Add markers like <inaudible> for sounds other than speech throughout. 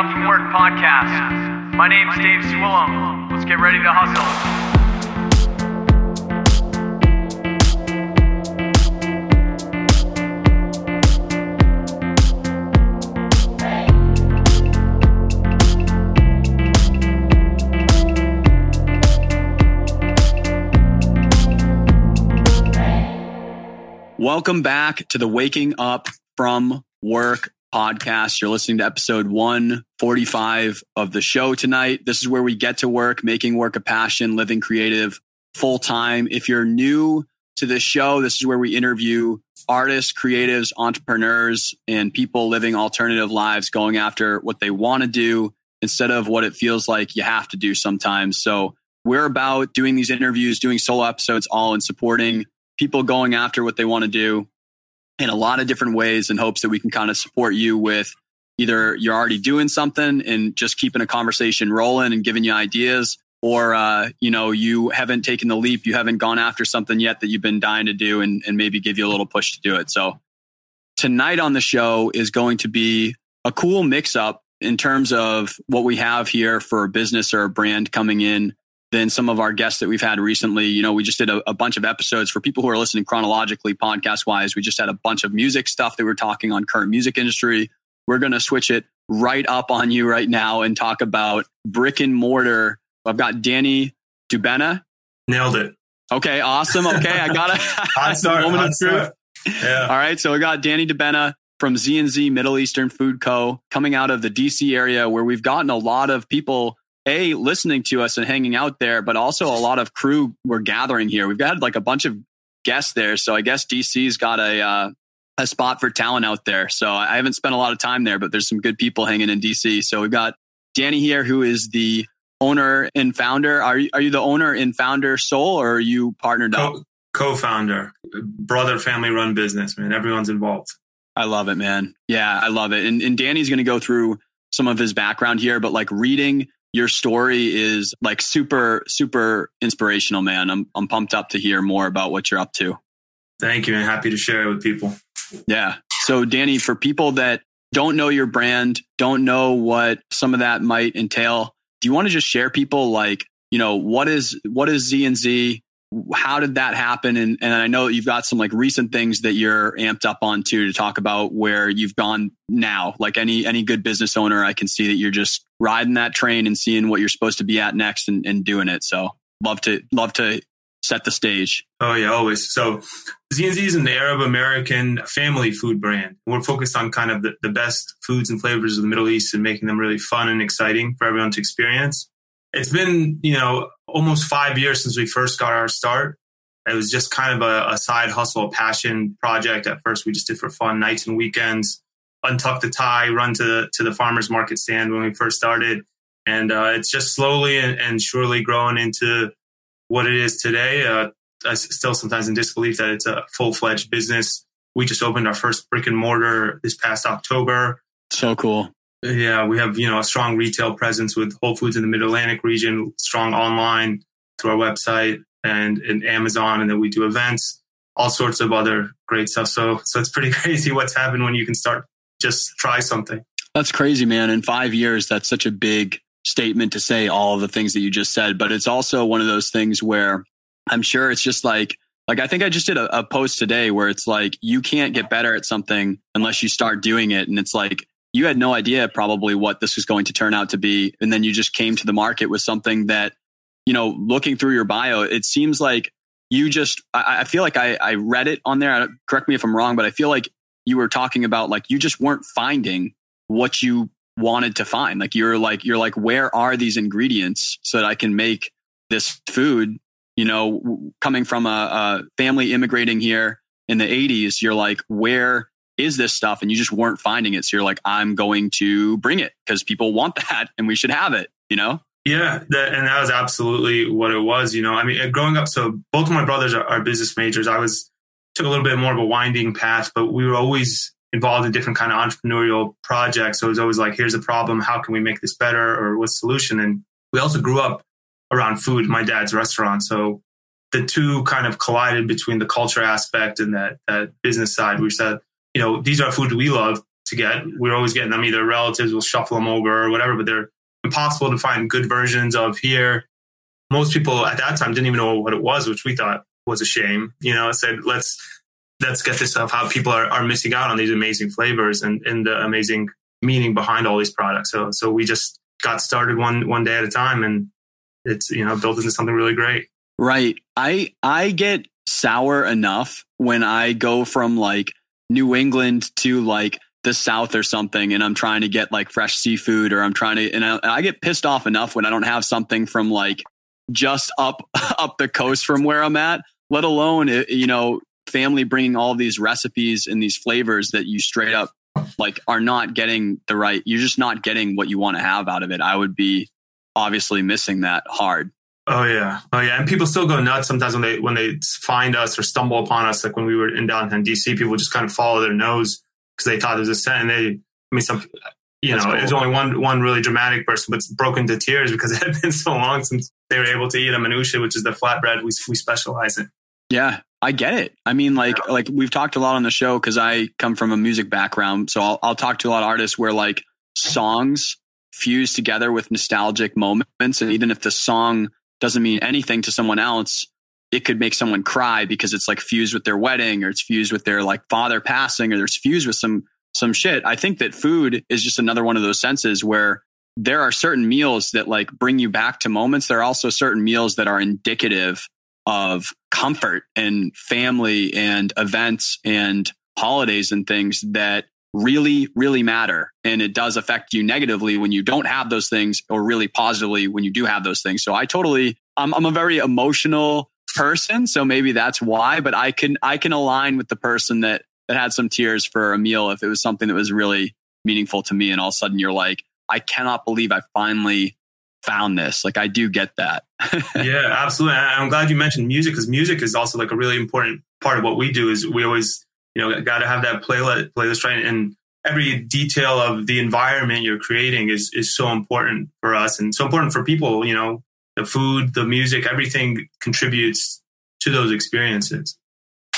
Up From Work podcast. My name's Dave Swillum. Let's get ready to hustle. Welcome back to the Waking Up from Work podcast. You're listening to episode 145 of the show tonight. This is where we get to work, making work a passion, living creative full time. If you're new to this show, this is where we interview artists, creatives, entrepreneurs, and people living alternative lives, going after what they want to do instead of what it feels like you have to do sometimes. So we're about doing these interviews, doing solo episodes, all in supporting people going after what they want to do in a lot of different ways in hopes that we can kind of support you with either you're already doing something and just keeping a conversation rolling and giving you ideas or uh, you know you haven't taken the leap you haven't gone after something yet that you've been dying to do and, and maybe give you a little push to do it. So tonight on the show is going to be a cool mix up in terms of what we have here for a business or a brand coming in than some of our guests that we've had recently. You know, we just did a, a bunch of episodes for people who are listening chronologically, podcast wise. We just had a bunch of music stuff that we are talking on current music industry. We're going to switch it right up on you right now and talk about brick and mortar. I've got Danny Dubena. Nailed it. Okay, awesome. Okay, I got it. <laughs> <laughs> hot start. Moment hot of truth. Yeah. All right, so we got Danny Dubena from Z&Z Middle Eastern Food Co. coming out of the DC area where we've gotten a lot of people a listening to us and hanging out there, but also a lot of crew were gathering here. We've got like a bunch of guests there, so I guess DC's got a uh, a spot for talent out there. So I haven't spent a lot of time there, but there's some good people hanging in DC. So we've got Danny here, who is the owner and founder. Are you are you the owner and founder sole, or are you partnered Co- up? Co-founder, brother, family run business. Man, everyone's involved. I love it, man. Yeah, I love it. And, and Danny's going to go through some of his background here, but like reading your story is like super super inspirational man. I'm i'm pumped up to hear more about what you're up to. Thank you and happy to share it with people. Yeah. So danny for people that don't know your brand don't know what some of that might entail do you want to just share people like you know what is what is z and z how did that happen? And, and i know you've got some like recent things that you're amped up on too to talk about where you've gone now. Like any any good business owner i can see that you're just riding that train and seeing what you're supposed to be at next and, and doing it. So love to love to set the stage. Oh yeah always. So Z&Z is an Arab American family food brand. We're focused on kind of the, the best foods and flavors of the Middle East and making them really fun and exciting for everyone to experience. It's been, you know, almost five years since we first got our start. It was just kind of a, a, side hustle, a passion project. At first, we just did for fun, nights and weekends. Untuck the tie, run to the, to the farmers market stand when we first started, and uh, it's just slowly and, and, surely growing into what it is today. Uh, I still sometimes in disbelief that it's a full fledged business. We just opened our first brick and mortar this past October. So cool. Yeah, we have you know a strong retail presence with Whole Foods in the Mid Atlantic region, strong online through our website and, and Amazon, and then we do events, all sorts of other great stuff. So so it's pretty <laughs> crazy what's happened when you can start just try something. That's crazy, man. In five years, that's such a big statement to say all the things that you just said. But it's also one of those things where I'm sure it's just like like I think I just did a, a post today where it's like you can't get better at something unless you start doing it, and it's like you had no idea probably what this was going to turn out to be. And then you just came to the market with something that, you know, looking through your bio, it seems like you just, I, I feel like I, I read it on there. Correct me if I'm wrong, but I feel like you were talking about like you just weren't finding what you wanted to find. Like you're like, you're like, where are these ingredients so that I can make this food? You know, coming from a, a family immigrating here in the 80s, you're like, where is this stuff and you just weren't finding it. So you're like i'm going to bring it because people want <laughs> that and we should have it you know? Yeah that, and that was absolutely what it was you know? I mean uh, growing up so both of my brothers are, are, business majors. I was took a little bit more of a winding path but we were always involved in different kind of entrepreneurial projects. So it was always like here's a problem. How can we make this better or what's solution? And we also grew up around food my dad's restaurant. So the two kind of collided between the culture aspect and that that business side. We said you know, these are food we love. to get. We're always getting them either relatives will shuffle them over or whatever, but they're impossible to find good versions of here. Most people at that time didn't even know what it was, which we thought was a shame. You know, I said, let's let's get this of how people are, are missing out on these amazing flavors and, and the amazing meaning behind all these products. So so we just got started one one day at a time and it's you know built into something really great. Right. I I get sour enough when I go from like New England to like the South or something, and I'm trying to get like fresh seafood, or I'm trying to, and I, I get pissed off enough when I don't have something from like just up <laughs> up the coast from where I'm at. Let alone eh, you know family bringing all these recipes and these flavors that you straight up like are not getting the right. You're just not getting what you want to have out of it. I would be obviously missing that hard. Oh yeah, oh yeah, and people still go nuts sometimes when they when they find us or stumble upon us. Like when we were in downtown DC, people just kind of follow their nose because they thought it was a scent. And they, I mean, some, you That's know, cool. there's only one one really dramatic person, but broke into tears because <laughs> it had been so long since they were able to eat a manoushe, which is the flatbread we we specialize in. Yeah, I get it. I mean, like yeah. like we've talked a lot on the show because I come from a music background, so I'll I'll talk to a lot of artists where like songs fuse together with nostalgic moments, and even if the song doesn't mean anything to someone else, it could make someone cry because it's like fused with their wedding or it's fused with their like father passing or there's fused with some some shit. I think that food is just another one of those senses where there are certain meals that like bring you back to moments. There are also certain meals that are indicative of comfort and family and events and holidays and things that really, really matter. And it does affect you negatively when you don't have those things or really positively when you do have those things. So I totally, I'm, I'm a very emotional person. So maybe that's why, but I can, I can align with the person that, that had some tears for a meal if it was something that was really meaningful to me. And all of a sudden you're like, I cannot believe I finally found this. Like I do get that. <laughs> yeah, absolutely. I'm glad you mentioned music because music is also like a really important part of what we do is we always you know, got to have that playlist, playlist right. And every detail of the environment you're creating is, is so important for us and so important for people, you know, the food, the music, everything contributes to those experiences.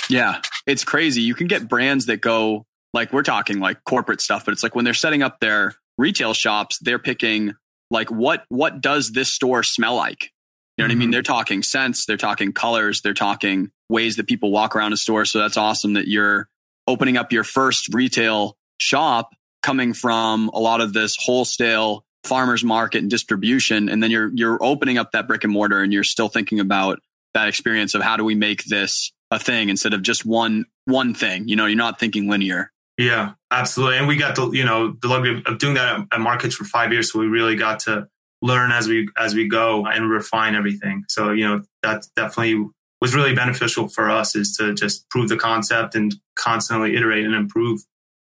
Yeah, it's crazy. You can get brands that go like we're talking like corporate stuff, but it's like when they're setting up their retail shops, they're picking like what what does this store smell like? You know what mm-hmm. I mean? Mm-hmm. They're talking scents, they're talking colors, they're talking ways that people walk around a store. So that's awesome that you're opening up your first retail shop coming from a lot of this wholesale farmers market and distribution. And then you're, you're opening up that brick and mortar and you're still thinking about that experience of how do we make this a thing instead of just one, one thing, you know, you're not thinking linear. Yeah, absolutely. And we got the, you know, the luxury of doing that at, markets for five years. So we really got to learn as we, as we go and refine everything. So, you know, that's definitely was really beneficial for us is to just prove the concept and constantly iterate and improve.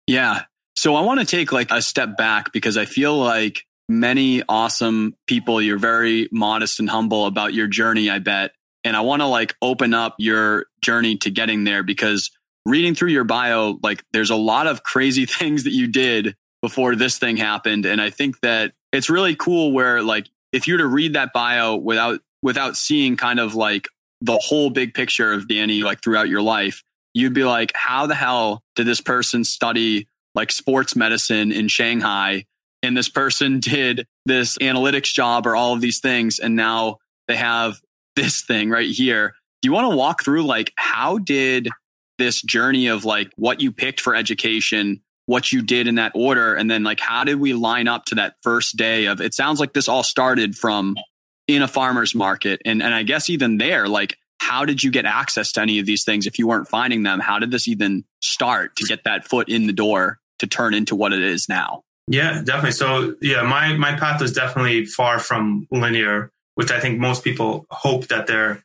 Yeah. So I want to take like a step back because I feel like many awesome people, you're very modest and humble about your journey, I bet. And I want to like open up your journey to getting there because reading through your bio, like there's a lot of crazy <laughs> things that you did before this thing happened. And I think that it's really cool where like if you were to read that bio without without seeing kind of like the whole big picture of Danny, like throughout your life, you'd be like, how the hell did this person study like sports medicine in Shanghai? And this person <laughs> did this analytics job or all of these things. And now they have this thing right here. Do you want to walk through like how did this journey of like what you picked for education, what you did in that order, and then like how did we line up to that first day of it sounds like this all started from in a farmer's market. And, and I guess even there, like, how did you get access to any of these things if you weren't finding them? How did this even start to get that foot in the door to turn into what it is now? Yeah, definitely. So yeah, my, my path was definitely far from linear, which I think most people hope that their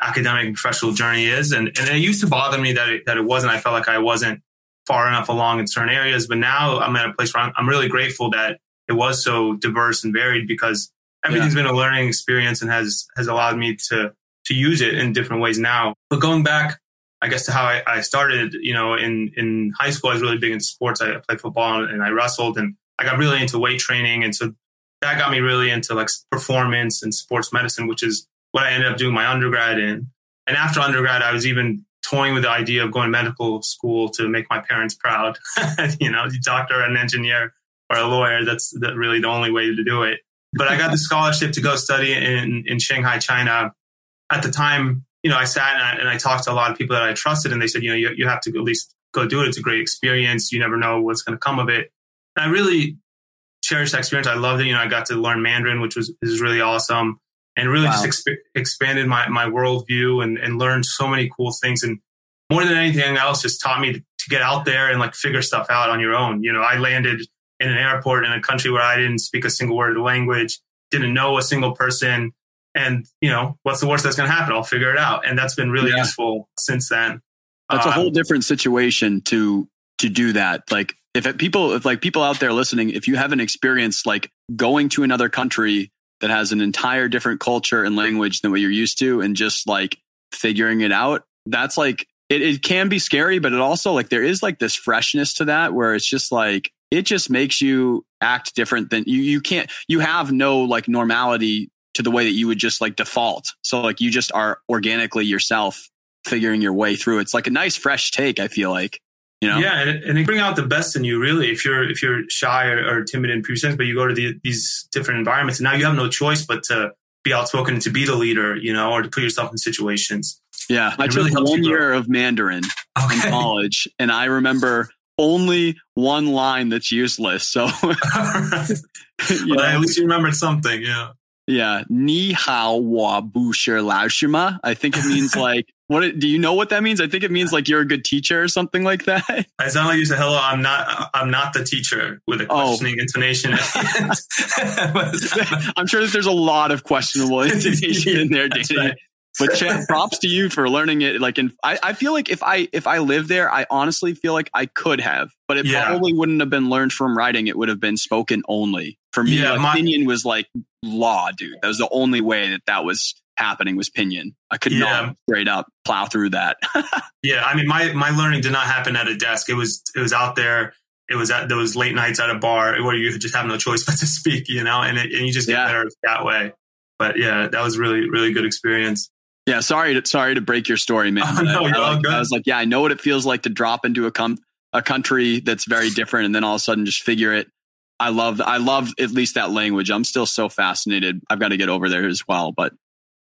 academic and professional journey is. And, and it used to bother me that it, that it wasn't. I felt like I wasn't far enough along in certain areas, but now I'm at a place where I'm, I'm really grateful that it was so diverse and varied because everything's yeah. been a learning experience and has has allowed me to to use it in different ways now. But going back, I guess to how I, I started, you know, in in high school, I was really big into sports. I played football and I wrestled, and I got really into weight training, and so that got me really into like performance and sports medicine, which is what I ended up doing my undergrad in. And after undergrad, I was even toying with the idea of going to medical school to make my parents proud. <laughs> you know, doctor, an engineer, or a lawyer. That's the, really the only way to do it. But I got the scholarship to go study in, in Shanghai, China. At the time, you know, I sat and I, and I, talked to a lot of people that I trusted, and they said, you know, you, you have to at least go do it. It's a great experience. You never know what's going to come of it. And I really cherished that experience. I loved it. You know, I got to learn Mandarin, which was is really awesome, and really wow. just exp- expanded my my worldview and and learned so many cool things. And more than anything else, just taught me to, to get out there and like figure stuff out on your own. You know, I landed in an airport in a country where I didn't speak a single word of the language, didn't know a single person. And, you know, what's the worst that's going to happen? I'll figure it out. And that's been really yeah. useful since then. That's um, a whole different situation to, to do that. Like if it, people, if like people out there listening, if you haven't experienced like going to another country that has an entire different culture and language than what you're used to and just like figuring it out, that's like, it, it can be scary, but it also like there is like this freshness to that where it's just like, it just makes you act different than you you can't you have no like normality to the way that you would just like default. So like you just are organically yourself figuring your way through. It's like a nice fresh take i feel like you know? Yeah and, and bring out the best in you really if you're if you're shy or, or timid in previous but you go to the, these different environments and now you have no choice but to be outspoken and to be the leader you know or to put yourself in situations. Yeah i took really one year of mandarin okay. in college and i remember only one line that's useless. So, <laughs> <laughs> you well, at least you remembered something. Yeah. Yeah. Ni hao wa bu shi lao ma. I think it means <laughs> like, what do you know what that means? I think it means like you're a good teacher or something like that. I sound like you said, hello, I'm not, I'm not the teacher with a oh. questioning oh. intonation. I'm sure that there's a lot of questionable intonation in there, Danny. Right but Chad, props to you for learning it. Like, in, I, I feel like if I if I lived there, I honestly feel like I could have, but it yeah. probably wouldn't have been learned from writing. It would have been spoken only. For me, yeah, my, Pinyin was like law, dude. That was the only way that that was happening was Pinyin. I could yeah. not straight up plow through that. <laughs> yeah, I mean, my my learning did not happen at a desk. It was it was out there. It was at those late nights at a bar where you just have no choice <laughs> but to speak, you know, and it, and you just get yeah. better that way. But yeah, that was really really good experience. Yeah, sorry to sorry to break your story, man. Oh, <laughs> no, I, like, I, was like, yeah, I know what it feels like to drop into a com- a country that's very different, and then all of a sudden just figure it. I love I love at least that language. I'm still so fascinated. I've got to get over there as well. But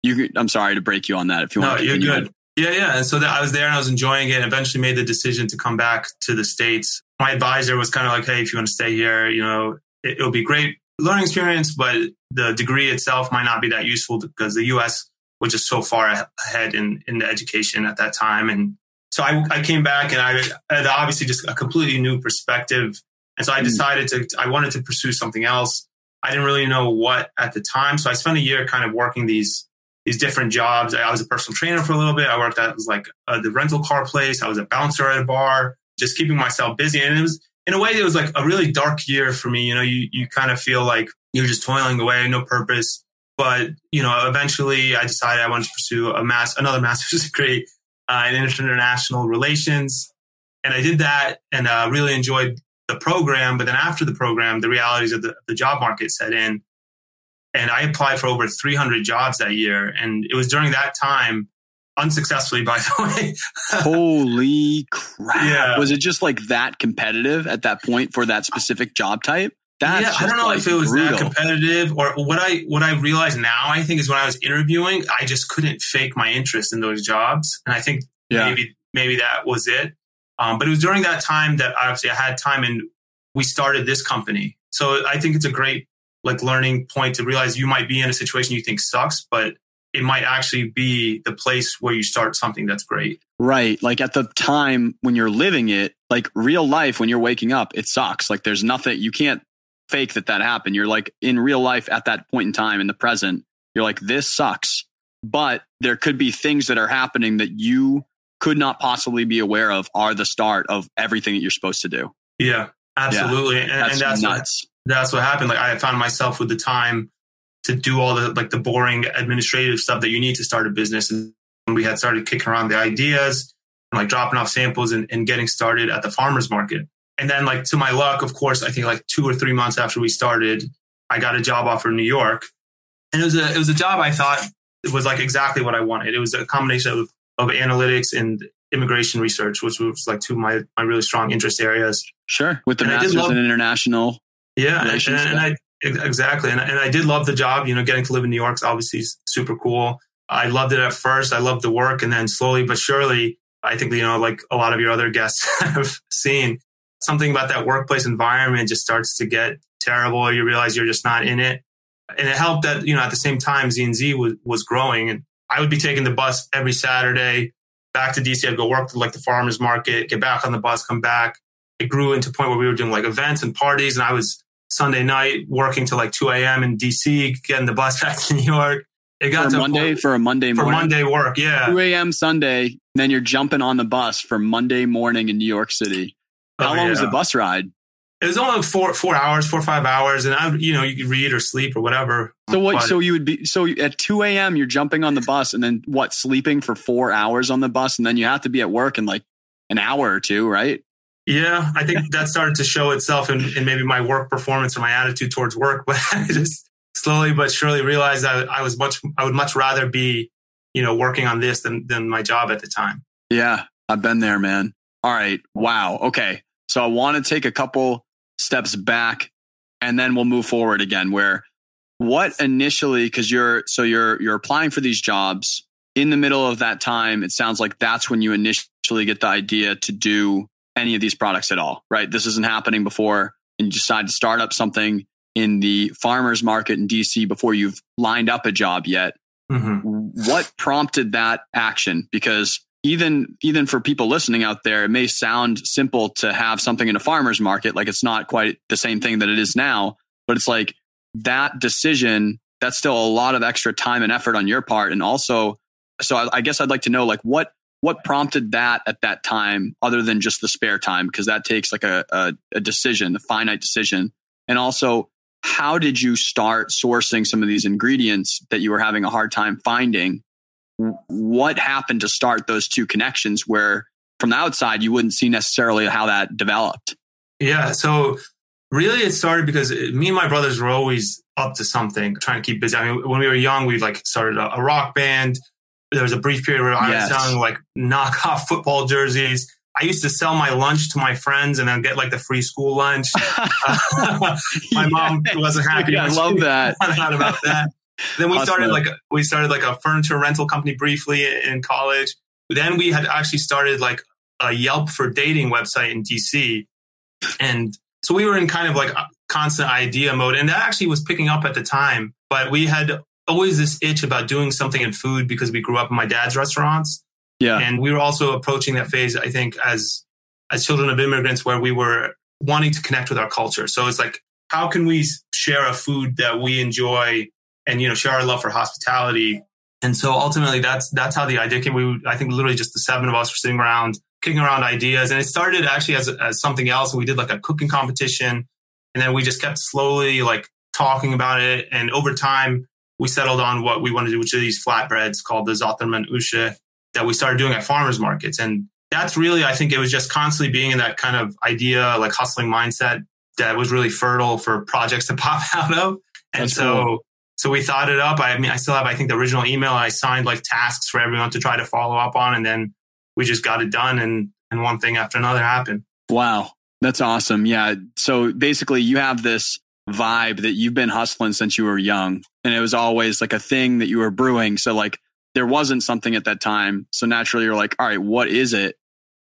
you, I'm sorry to break you on that. If you want, no, you're good. Yeah, yeah. And so that I was there and I was enjoying it. And eventually made the decision to come back to the states. My advisor was kind of like, "Hey, if you want to stay here, you know, it, it'll be great learning experience, but the degree itself might not be that useful because the U.S was just so far ahead in, in the education at that time. And so I, I came back and I had obviously just a completely new perspective. And so I hmm. decided to, I wanted to pursue something else. I didn't really know what at the time. So I spent a year kind of working these, these different jobs. I was a personal trainer for a little bit. I worked at was like uh, the rental car place. I was a bouncer at a bar, just keeping myself busy. And it was, in a way, it was like a really dark year for me. You know, you, you kind of feel like you're just toiling away, no purpose. But you know, eventually, I decided I wanted to pursue a mass, another <laughs> master's degree uh, in international relations, and I did that and uh, really enjoyed the program. But then after the program, the realities of the, the job market set in, and I applied for over 300 jobs that year, and it was during that time unsuccessfully by the <laughs> way. Holy crap. Yeah. was it just like that competitive at that point for that specific job type that's yeah, I don't know like if it was brutal. that competitive or what I what I realize now. I think is when I was interviewing, I just couldn't fake my interest in those jobs, and I think yeah. maybe maybe that was it. Um, but it was during that time that obviously I had time, and we started this company. So I think it's a great like learning point to realize you might be in a situation you think sucks, but it might actually be the place where you start something that's great. Right. Like at the time when you're living it, like real life, when you're waking up, it sucks. Like there's nothing, you can't fake that that happened. You're like in real life at that point in time in the present, you're like, this sucks. But there could be things that are happening that you could not possibly be aware of are the start of everything that you're supposed to do. Yeah, absolutely. Yeah, and, that's, and that's nuts. What, that's what happened. Like I found myself with the time to do all the like the boring administrative stuff that you need to start a business. And we had started kicking around the ideas and like dropping off samples and, and getting started at the farmers market. And then, like to my luck, of course, I think like two or three months after we started, I got a job offer in New York, and it was a it was a job I thought it was like exactly what I wanted. It was a combination of, of analytics and immigration research, which was like two of my, my really strong interest areas. Sure. With the and master's love, in international. Yeah. And, and, I, exactly. And, and I did love the job, you know, getting to live in New York's obviously super cool. I loved it at first. I loved the work. And then slowly but surely, I think, you know, like a lot of your other guests <laughs> have seen, something about that workplace environment just starts to get terrible. You realize you're just not in it. And it helped that, you know, at the same time, Z&Z was, was growing. And I would be taking the bus every Saturday back to DC. I'd go work like the farmer's market, get back on the bus, come back. It grew into a point where we were doing like events and parties. And I was Sunday night working till like 2 a.m. in DC, getting the bus <laughs> back to New York. It got for Monday for a Monday morning. For Monday work, yeah. 2 a.m. Sunday, then you're jumping on the bus for Monday morning in New York City. How oh, long yeah. was the bus ride? It was only four four hours, four or five hours, and I, you know, you could read or sleep or whatever. So what? But, so you would be so at two a.m. You're jumping on the bus, and then what? Sleeping for four hours on the bus, and then you have to be at work in like an hour or two, right? Yeah, I think <laughs> that started to show itself in, in maybe my work performance or my attitude towards work. <laughs> But I just slowly but surely realized I, I was much I would much rather be you know working on this than than my job at the time. Yeah, I've been there, man. All right, wow. Okay, so I want to take a couple steps back and then we'll move forward again where what initially because you're so you're you're applying for these jobs in the middle of that time it sounds like that's when you initially get the idea to do any of these products at all right? This isn't happening before and you decide to start up something in the farmers market in dc before you've lined up a job yet. Mm-hmm. what prompted that action? Because even even for people listening out there, it may sound simple to have something in a farmer's market, like it's not quite the same thing that it is now, but it's like that decision, that's still a lot of extra time and effort on your part. And also, so I, I guess I'd like to know like what what prompted that at that time other than just the spare time? Because that takes like a, a, a decision a finite decision. And also how did you start sourcing some of these ingredients that you were having a hard time finding what happened to start those two connections where from the outside you wouldn't see necessarily how that developed yeah so really it started because me and my brothers were always up to something trying to keep busy i mean when we were young we like started a, a rock band there was a brief period where i yes. was selling like knockoff football jerseys I used to sell my lunch to my friends and then get like the free school lunch. <laughs> <laughs> my yes. mom wasn't happy. I love that. <laughs> Thought about that. Then we started like we started like a furniture rental company briefly in college. Then we had actually started like a Yelp for dating website in DC, and so we were in kind of like constant idea mode, and that actually was picking up at the time. But we had always this itch about doing something in food because we grew up in my dad's restaurants. Yeah, and we were also approaching that phase. I think as as children of immigrants, where we were wanting to connect with our culture. So it's like, how can we share a food that we enjoy and you know share our love for hospitality. And so ultimately, that's that's how the idea came. We, I think, literally just the seven of us were sitting around kicking around ideas, and it started actually as, as something else. We did like a cooking competition, and then we just kept slowly like talking about it. And over time, we settled on what we wanted to do, which are these flatbreads called the za'atar manoushe that we started doing at farmers markets. And that's really, I think it was just constantly being in that kind of idea, like hustling mindset that was really fertile for projects to <laughs> pop out of. And that's so cool. So we thought it up. I mean, I still have, I think, the original email. I signed like tasks for everyone to try to follow up on, and then we just got it done, and and one thing after another happened. Wow, that's awesome. Yeah. So basically, you have this vibe that you've been hustling since you were young, and it was always like a thing that you were brewing. So like there wasn't something at that time. So naturally, you're like, all right, what is it?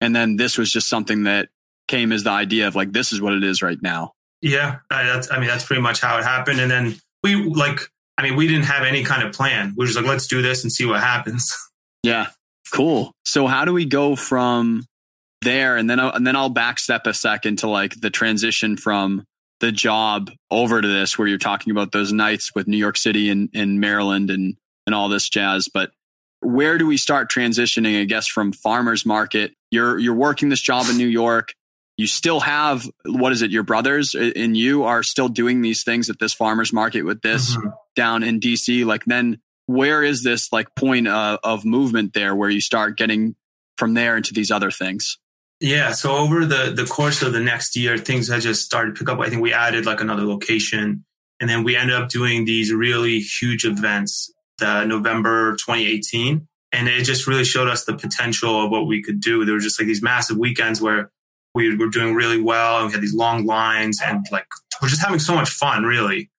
And then this was just something that came as the idea of like, this is what it is right now. Yeah, that's. I mean, that's pretty much how it happened. And then we like I mean, we didn't have any kind of plan. We were just like, let's do this and see what happens. <laughs> Yeah, cool. So how do we go from there, and then I'll, and then I'll backstep a second to like the transition from the job over to this, where you're talking about those nights with New York City and, and Maryland and and all this jazz. But where do we start transitioning? I guess from farmers market. You're you're working this job in New York you still have what is it your brothers and you are still doing these things at this farmers market with this mm-hmm. Down in dc like then where is this like point of, of movement there where you start getting from there into these other things yeah so over the the course of the next year things had just started to pick up i think we added like another location and then we ended up doing these really huge events the november 2018 And it just really showed us the potential of what we could do. There were just like these massive weekends where we were doing really well and we had these long lines and like we're just having so much fun, really.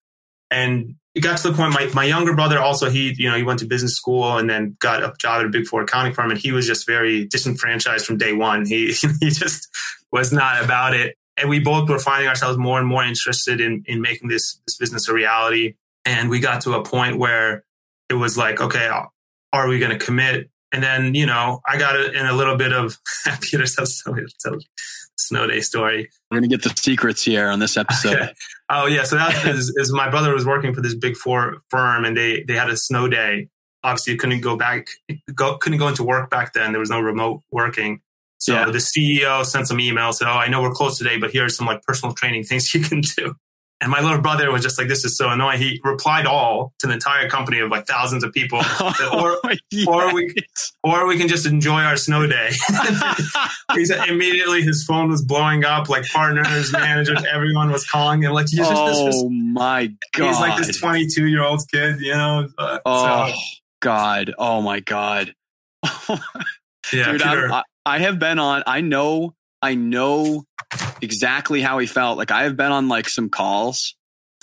And it got to the point my, my younger brother also he you know he went to business school and then got a job at a big four accounting firm and he was just very disenfranchised from day one. He <laughs> he just was not about it. And we both were finding ourselves more and more interested in in making this this business a reality. And we got to a point where it was like okay are we going to commit? And then you know i got in a little bit of <laughs> peter says snow day story. We're gonna get the secrets here on this episode. Okay. <laughs> Oh yeah, so that is, is my brother was working for this big four firm, and they they had a snow day. Obviously, couldn't go back, go, couldn't go into work back then. There was no remote working. So yeah. the CEO sent some emails, said, "Oh, I know we're closed today, but here are some like personal training things <laughs> you can do." And my little brother was just like, this is so annoying. He replied all to the entire company of like thousands of people. <laughs> Said, or, yes. or, we, or we can just enjoy our snow day. <laughs> he said immediately his phone was blowing up, like partners, managers, <laughs> everyone was calling him. Like, he's oh just, this, my God. He's like this 22 year old kid, you know? Uh, oh, so. God. Oh, my God. yeah, Dude, I, I have been on, I know, I know exactly how he felt. Like I have been on like some calls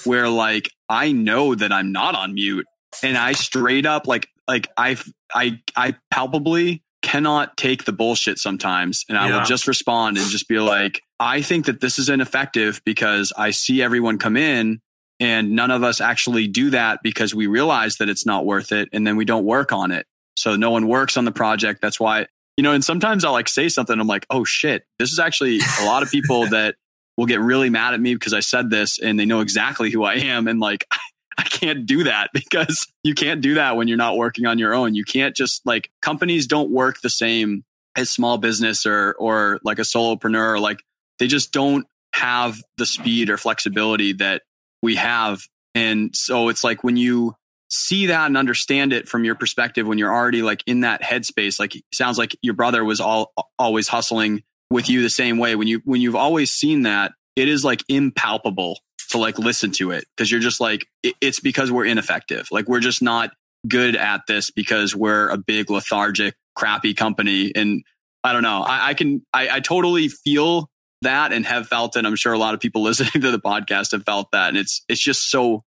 where like I know that I'm not on mute and I straight up like like I I I palpably cannot take the bullshit sometimes and I yeah. will just respond and just be like I think that this is ineffective because I see everyone come in and none of us actually do that because we realize that it's not worth it and then we don't work on it. So no one works on the project. That's why you know, and sometimes I'll like say something. I'm like, oh shit, this is actually a lot of people <laughs> that will get really mad at me because I said this and they know exactly who I am. And like, <laughs> I can't do that <laughs> because you can't do that when you're not working on your own. You can't just like companies don't work the same as small business or, or like a solopreneur. Like they just don't have the speed or flexibility that we have. And so it's like when you see that and understand it from your perspective when you're already like in that headspace. Like sounds like your brother was all always hustling with you the same way. When you when you've always seen that it is like impalpable to like listen to it because you're just like it, it's because we're ineffective. Like we're just not good at this because we're a big lethargic crappy company. And i don't know. I, I can I, I totally feel that and have felt it i'm sure a lot of people <laughs> listening to the podcast have felt that. And it's it's just so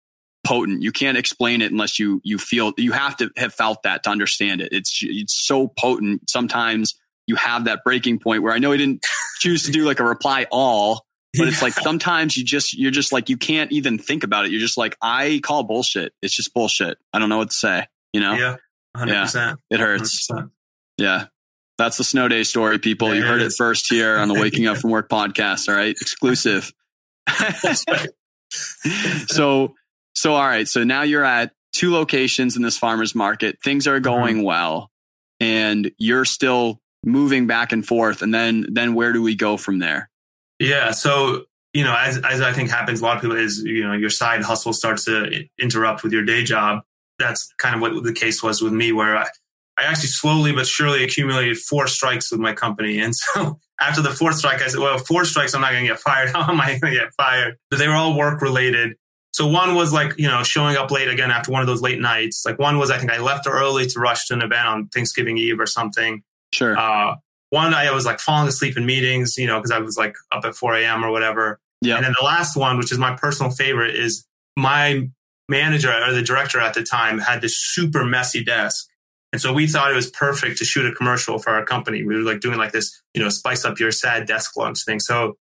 potent. You can't explain it unless you you feel you have to have felt that to understand it. It's it's so potent. Sometimes you have that breaking point where I know he didn't <laughs> choose to do like a reply all, but it's like sometimes you just you're just like you can't even think about it. You're just like I call bullshit. It's just bullshit. I don't know what to say. You know? Yeah, 100%. yeah. It hurts. 100%. Yeah. That's the snow day story, people. Yeah, you heard it, it first here on the <laughs> Waking Up from Work podcast. All right, exclusive. <laughs> so so, all right. So now you're at two locations in this farmer's market. Things are going mm-hmm. well and you're still moving back and forth. And then, then where do we go from there? Yeah. So, you know, as, as I think happens, a lot of people is, you know, your side hustle starts to interrupt with your day job. That's kind of what the case was with me, where I, I actually slowly but surely accumulated four strikes with my company. And so <laughs> after the fourth strike, I said, well, four strikes, I'm not going to get fired. <laughs> How am I going to get fired? But they were all work related. So one was like, you know, showing up late again after one of those late nights. Like one was, I think I left early to rush to an event on Thanksgiving Eve or something. Sure. Uh, one, I was like falling asleep in meetings, you know, because I was like up at 4 a.m. or whatever. Yeah. And then the last one, which is my personal favorite, is my manager or the director at the time had this super messy desk. And so we thought it was perfect to shoot a commercial for our company. We were like doing like this, you know, spice up your sad desk lunch thing. So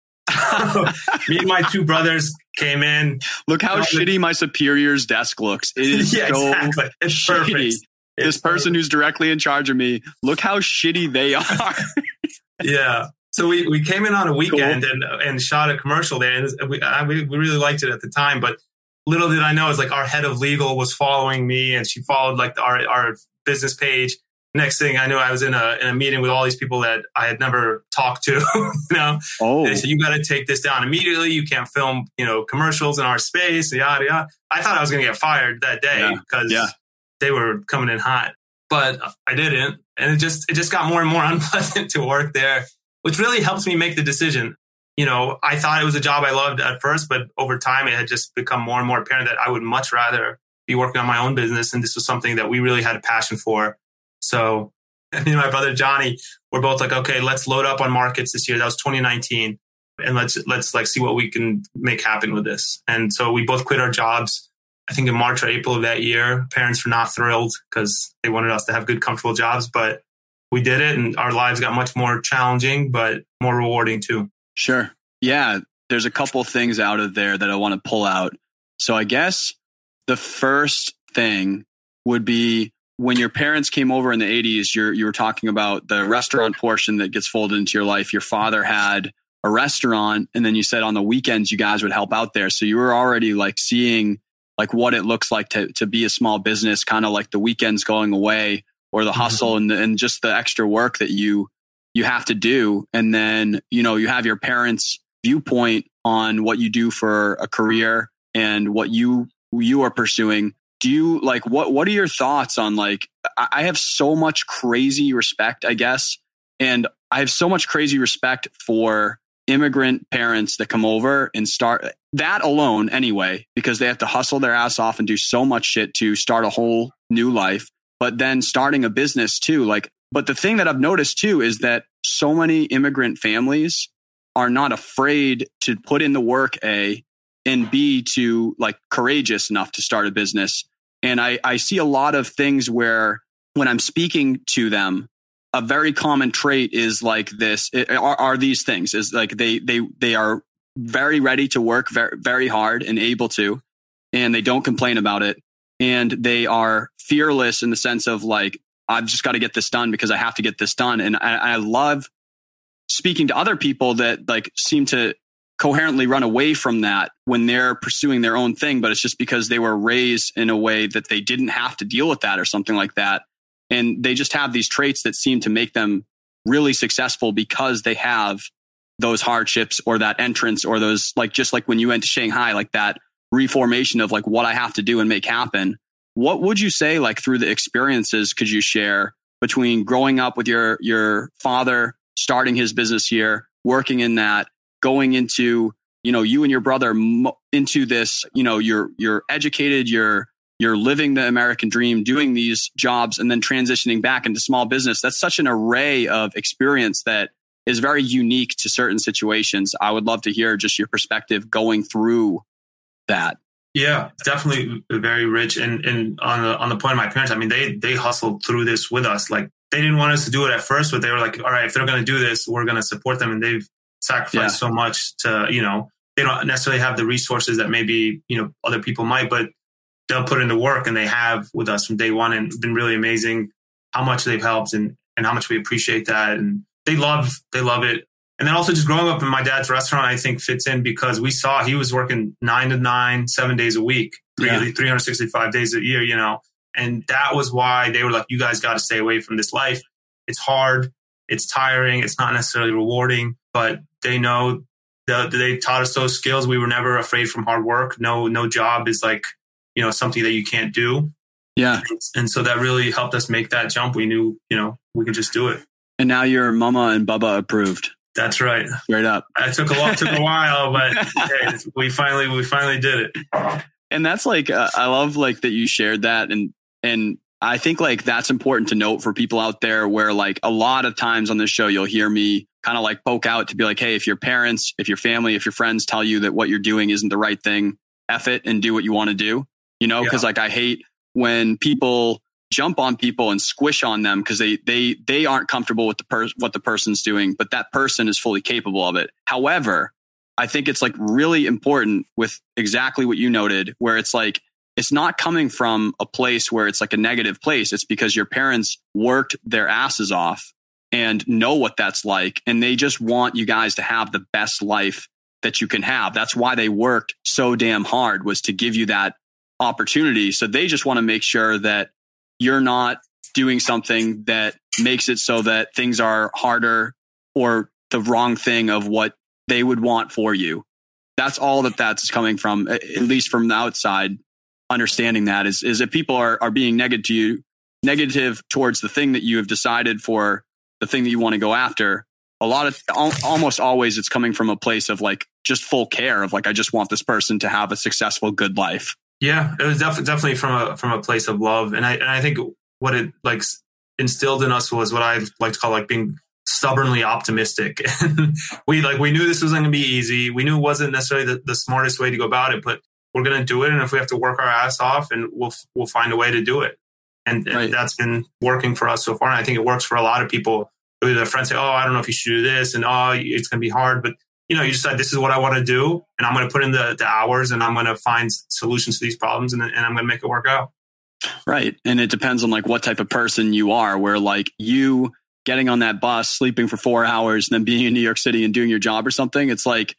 me and my two brothers came in. Look how shitty my superior's desk looks. It is <laughs> yeah, so exactly. It's shitty. perfect. It's this person perfect. who's directly in charge of me, look how shitty they are. <laughs> yeah. So we, we came in on a weekend cool. and and shot a commercial there, and we, I, we really liked it at the time. But little did I know, is like our head of legal was following me, and she followed like our our business page, next thing I knew, I was in a in a meeting with all these people that I had never talked to. <laughs> you know, oh, they said you got to take this down immediately. You can't film, you know, commercials in our space. Yada yada. I thought I was going to get fired that day because yeah. yeah. they were coming in hot, but I didn't, and it just it just got more and more <laughs> unpleasant to work there, which really helps me make the decision. You know, I thought it was a job I loved at first, but over time it had just become more and more apparent that I would much rather be working on my own business, and this was something that we really had a passion for So <laughs> me and my brother Johnny, we're both like, okay, let's load up on markets this year. That was 2019. And let's let's like see what we can make happen with this. And so we both quit our jobs. I think in March or April of that year. Parents were not thrilled because they wanted us to have good, comfortable jobs, but we did it and our lives got much more challenging, but more rewarding too. Sure. Yeah. There's a couple things out of there that I want to pull out. So I guess the first thing would be when your parents came over in the 80s, you're, you were talking about the restaurant portion that gets folded into your life. Your father had a restaurant, and then you said on the weekends you guys would help out there. So you were already like seeing like what it looks like to, to be a small business, kind of like the weekends going away or the mm-hmm. hustle mm-hmm. and, and just the extra work that you you have to do. And then, you know, you have your parents' viewpoint on what you do for a career and what you you are pursuing do you like what what are your thoughts on like I have so much crazy respect, I guess, and I have so much crazy respect for immigrant parents that come over and start that alone anyway, because they have to hustle their ass off and do so much shit to start a whole new life, but then starting a business too. Like, but the thing that I've noticed too is that so many immigrant families are not afraid to put in the work, A, and B, to like courageous enough to start a business and I, I see a lot of things where when I'm speaking to them, a very common trait is like this it, are, are these things is like they, they, they are very ready to work very, very hard and able to, and they don't complain about it. And they are fearless in the sense of like, I've just got to get this done because I have to get this done. And I, I love speaking to other people that like seem to coherently run away from that when they're pursuing their own thing, but it's just because they were raised in a way that they didn't have to deal with that or something like that. And they just have these traits that seem to make them really successful because they have those hardships or that entrance or those, like, just like when you went to Shanghai, like that reformation of like what I have to do and make happen. What would you say, like, through the experiences could you share between growing up with your, your father, starting his business here, working in that, going into you know you and your brother into this you know you're you're educated you're you're living the american dream doing these jobs and then transitioning back into small business. That's such an array of experience that is very unique to certain situations. I would love to hear just your perspective going through that. Yeah definitely very rich. And and on the on the point of my parents i mean they they hustled through this with us. Like they didn't want us to do it at first but they were like all right if they're going to do this we're going to support them. And they've sacrifice yeah. so much to, you know, they don't necessarily have the resources that maybe, you know, other people might, but they'll put into work and they have with us from day one and been really amazing how much they've helped and, and how much we appreciate that. And they love, they love it. And then also just growing up in my dad's restaurant, I think fits in because we saw he was working nine to nine, seven days a week, yeah. 365 days a year, you know, and that was why they were like, you guys got to stay away from this life. It's hard. It's tiring. It's not necessarily rewarding, but they know the, they taught us those skills. We were never afraid from hard work. No, no job is like, you know, something that you can't do. Yeah. And so that really helped us make that jump. We knew, you know, we could just do it. And now you're Mama and Bubba approved. That's right. Straight up. It took a long, took a while, but <laughs> hey, we finally, we finally did it. And that's like, uh, I love like that you shared that. And, and I think like that's important to note for people out there where like a lot of times on this show, you'll hear me kind of like poke out to be like, Hey, if your parents, if your family, if your friends tell you that what you're doing isn't the right thing, F it and do what you want to do, you know, yeah. cause like I hate when people jump on people and squish on them because they, they, they aren't comfortable with the per- what the person's doing, but that person is fully capable of it. However, I think it's like really important with exactly what you noted, where it's like, it's not coming from a place where it's like a negative place. It's because your parents worked their asses off and know what that's like. And they just want you guys to have the best life that you can have. That's why they worked so damn hard was to give you that opportunity. So they just want to make sure that you're not doing something that makes it so that things are harder or the wrong thing of what they would want for you. That's all that that's coming from, at least from the outside understanding that is, is that people are, are being negative to you, negative towards the thing that you have decided for the thing that you want to go after. A lot of almost always it's coming from a place of like just full care of like, I just want this person to have a successful, good life. Yeah, it was def- definitely from a, from a place of love. And I, and I think what it like instilled in us was what I like to call like being stubbornly optimistic. <laughs> And we like we knew this wasn't going to be easy. We knew it wasn't necessarily the, the smartest way to go about it, but we're going to do it. And if we have to work our ass off, and we'll we'll find a way to do it. And, right. and that's been working for us so far. And I think it works for a lot of people. Their friends say, "Oh, I don't know if you should do this," and "Oh, it's going to be hard," but you know, you decide this is what I want to do, and I'm going to put in the, the hours, and I'm going to find solutions to these problems, and, and I'm going to make it work out. Right, and it depends on like what type of person you are. Where like you getting on that bus, sleeping for four hours, and then being in New York City and doing your job or something, it's like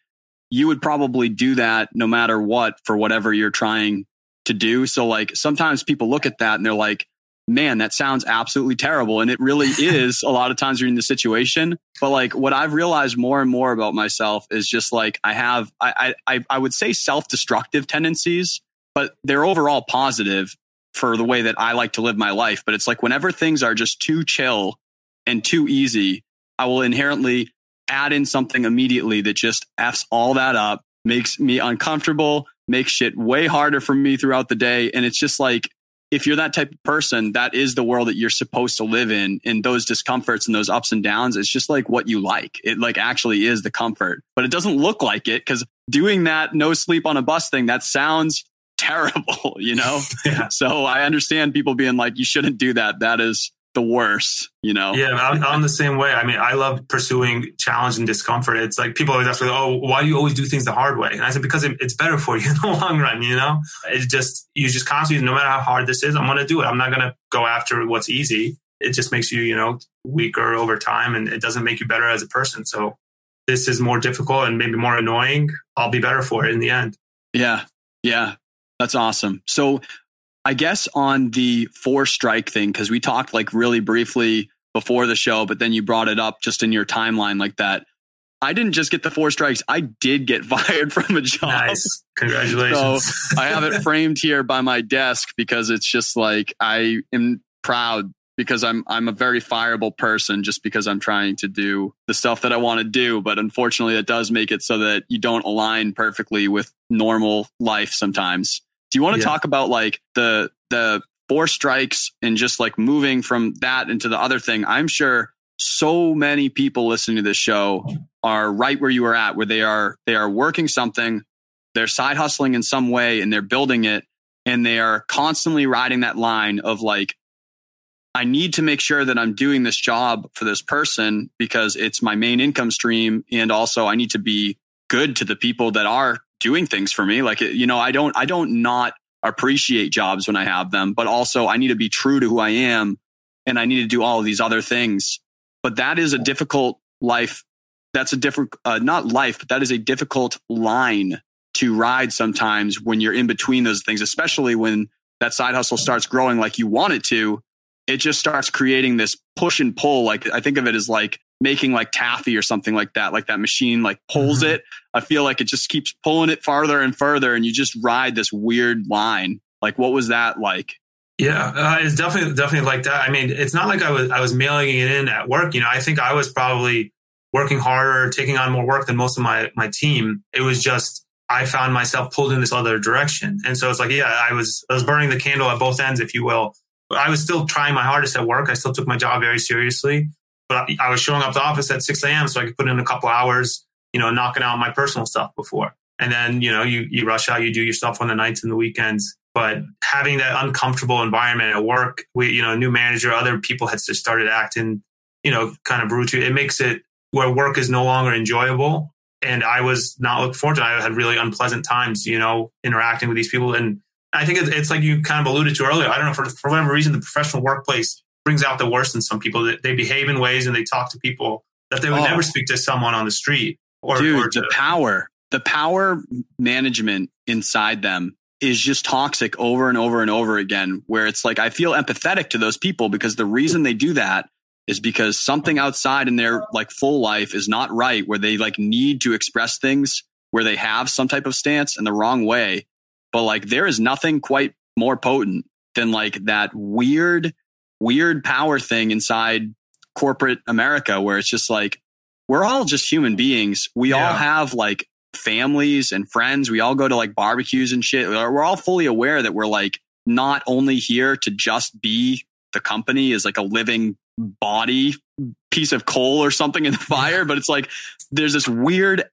you would probably do that no matter what for whatever you're trying to do. So like sometimes people look at that and they're like, man, that sounds absolutely terrible. And it really <laughs> is a lot of times you're in the situation. But like what I've realized more and more about myself is just like I have I I I would say self-destructive tendencies, but they're overall positive for the way that I like to live my life. But it's like whenever things are just too chill and too easy, I will inherently add in something immediately that just F's all that up, makes me uncomfortable, makes shit way harder for me throughout the day. And it's just like, if you're that type of person, that is the world that you're supposed to live in. And those discomforts and those ups and downs, it's just like what you like. It like actually is the comfort, but it doesn't look like it because doing that no sleep on a bus thing, that sounds <laughs> terrible, you know? <laughs> Yeah. So I understand people being like, you shouldn't do that. That is the worst, you know? Yeah, I'm, I'm, the same way. I mean, I love pursuing challenge and discomfort. It's like people always ask me, oh, why do you always do things the hard way? And I said, because it, it's better for you in the <laughs> long run, you know? It's just, you just constantly, no matter how hard this is, I'm going to do it. I'm not going to go after what's easy. It just makes you, you know, weaker over time and it doesn't make you better as a person. So this is more difficult and maybe more annoying. I'll be better for it in the end. Yeah. Yeah. That's awesome. So I guess on the four strike thing, because we talked like really briefly before the show, but then you brought it up just in your timeline like that. I didn't just get the four strikes. I did get <laughs> fired from a job. Nice. <laughs> Congratulations. So I have it framed here by my desk because it's just like I am proud because I'm I'm a very fireable person just because I'm trying to do the stuff that I want to do. But unfortunately it does make it so that you don't align perfectly with normal life sometimes. Do you want to yeah. talk about like the the four strikes and just like moving from that into the other thing? I'm sure so many people listening to this show are right where you are at, where they are they are working something, they're side hustling in some way, and they're building it, and they are constantly riding that line of like, I need to make sure that I'm doing this job for this person because it's my main income stream, and also I need to be good to the people that are doing things for me. Like, you know, I don't, I don't not appreciate jobs when I have them, but also I need to be true to who I am and I need to do all of these other things. But that is a difficult life. That's a different, uh, not life, but that is a difficult line to ride sometimes when you're in between those things, especially when that side hustle starts growing like you want it to. It just starts creating this push and pull. Like I think of it as like making like taffy or something like that, like that machine like pulls mm-hmm. it. I feel like it just keeps pulling it farther and further, and you just ride this weird line. Like, what was that like? Yeah, uh, it's definitely definitely like that. I mean, it's not like I was I was mailing it in at work. You know, I think I was probably working harder, taking on more work than most of my my team. It was just I found myself pulled in this other direction, and so it's like, yeah, I was I was burning the candle at both ends, if you will. But I was still trying my hardest at work. I still took my job very seriously I was showing up to office at 6 a.m. so I could put in a couple hours, you know, knocking out my personal stuff before. And then, you know, you, you rush out, you do your stuff on the nights and the weekends. But having that uncomfortable environment at work, we, you know, new manager, other people had just started acting, you know, kind of brutal. It makes it where work is no longer enjoyable. And I was not looking forward to it. I had really unpleasant times, you know, interacting with these people. And I think it's like you kind of alluded to earlier. I don't know, for, for whatever reason, the professional workplace brings out the worst in some people. That they behave in ways and they talk to people that they would oh. never speak to someone on the street. Or, Dude, or to, the power, the power management inside them is just toxic over and over and over again. Where it's like I feel empathetic to those people because the reason they do that is because something outside in their like full life is not right. Where they like need to express things where they have some type of stance in the wrong way. But like there is nothing quite more potent than like that weird weird power thing inside corporate America where it's just like, we're all just human beings. We yeah. all have like families and friends. We all go to like barbecues and shit. We're all fully aware that we're like not only here to just be the company is like a living body piece of coal or something in the fire. But it's like there's this weird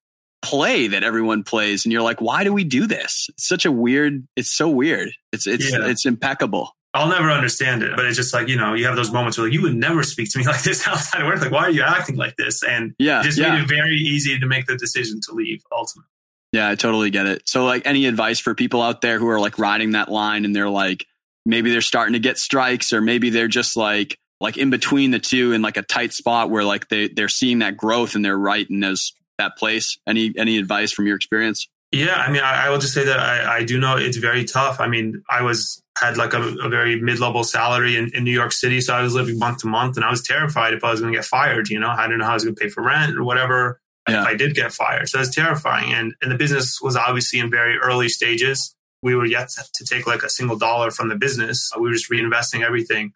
play that everyone plays, and you're like, why do we do this? It's such a weird. It's so weird. It's it's Yeah. it's impeccable. I'll never understand it, but it's just like, you know, you have those moments where like, you would never speak to me <laughs> like this outside of work. Like, why are you acting like this? And Yeah, it just yeah. made it very easy to make the decision to leave ultimately. Yeah, I totally get it. So, like, any advice for people out there who are like riding that line and they're like, maybe they're starting to get strikes, or maybe they're just like, like in between the two in like a tight spot where like they they're seeing that growth and they're right in those that place. Any any advice from your experience? Yeah, I mean, I, I will just say that I, I do know it's very tough. I mean, I was had like a, a very mid level salary in, in New York City, so I was living month to month, and I was terrified if I was going to get fired. You know, I didn't know how I was going to pay for rent or whatever Yeah. if I did get fired. So it's terrifying, and and the business was obviously in very early stages. We were yet to take like a single dollar from the business. We were just reinvesting everything.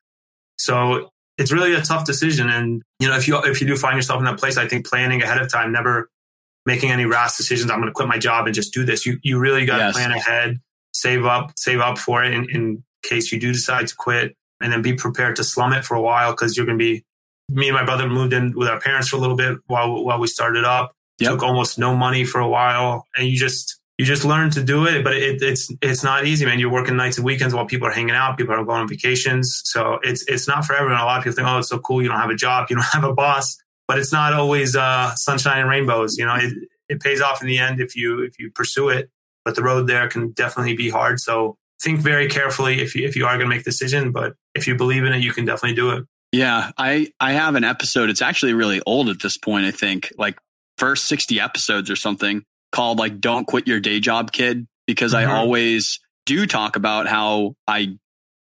So it's really a tough decision, and you know, if you if you do find yourself in that place, I think planning ahead of time, never making any rash decisions. I'm going to quit my job and just do this. You you really got to Yes. plan ahead, save up, save up for it in, in case you do decide to quit, and then be prepared to slum it for a while because you're going to be. Me and my brother moved in with our parents for a little bit while while we started up. Yep. Took almost no money for a while, and you just you just learn to do it. But it, it's it's not easy, man. You're working nights and weekends while people are hanging out, people are going on vacations. So it's it's not for everyone. A lot of people think, oh, it's so cool. You don't have a job, you don't <laughs> have a boss, but it's not always uh, sunshine and rainbows. You know, it it pays off in the end if you if you pursue it. But the road there can definitely be hard. So think very carefully if you if you are going to make a decision. But if you believe in it, you can definitely do it. Yeah, I I have an episode. It's actually really old at this point. I think like first sixty episodes or something called like "Don't Quit Your Day Job, Kid," because Mhm. I always do talk about how I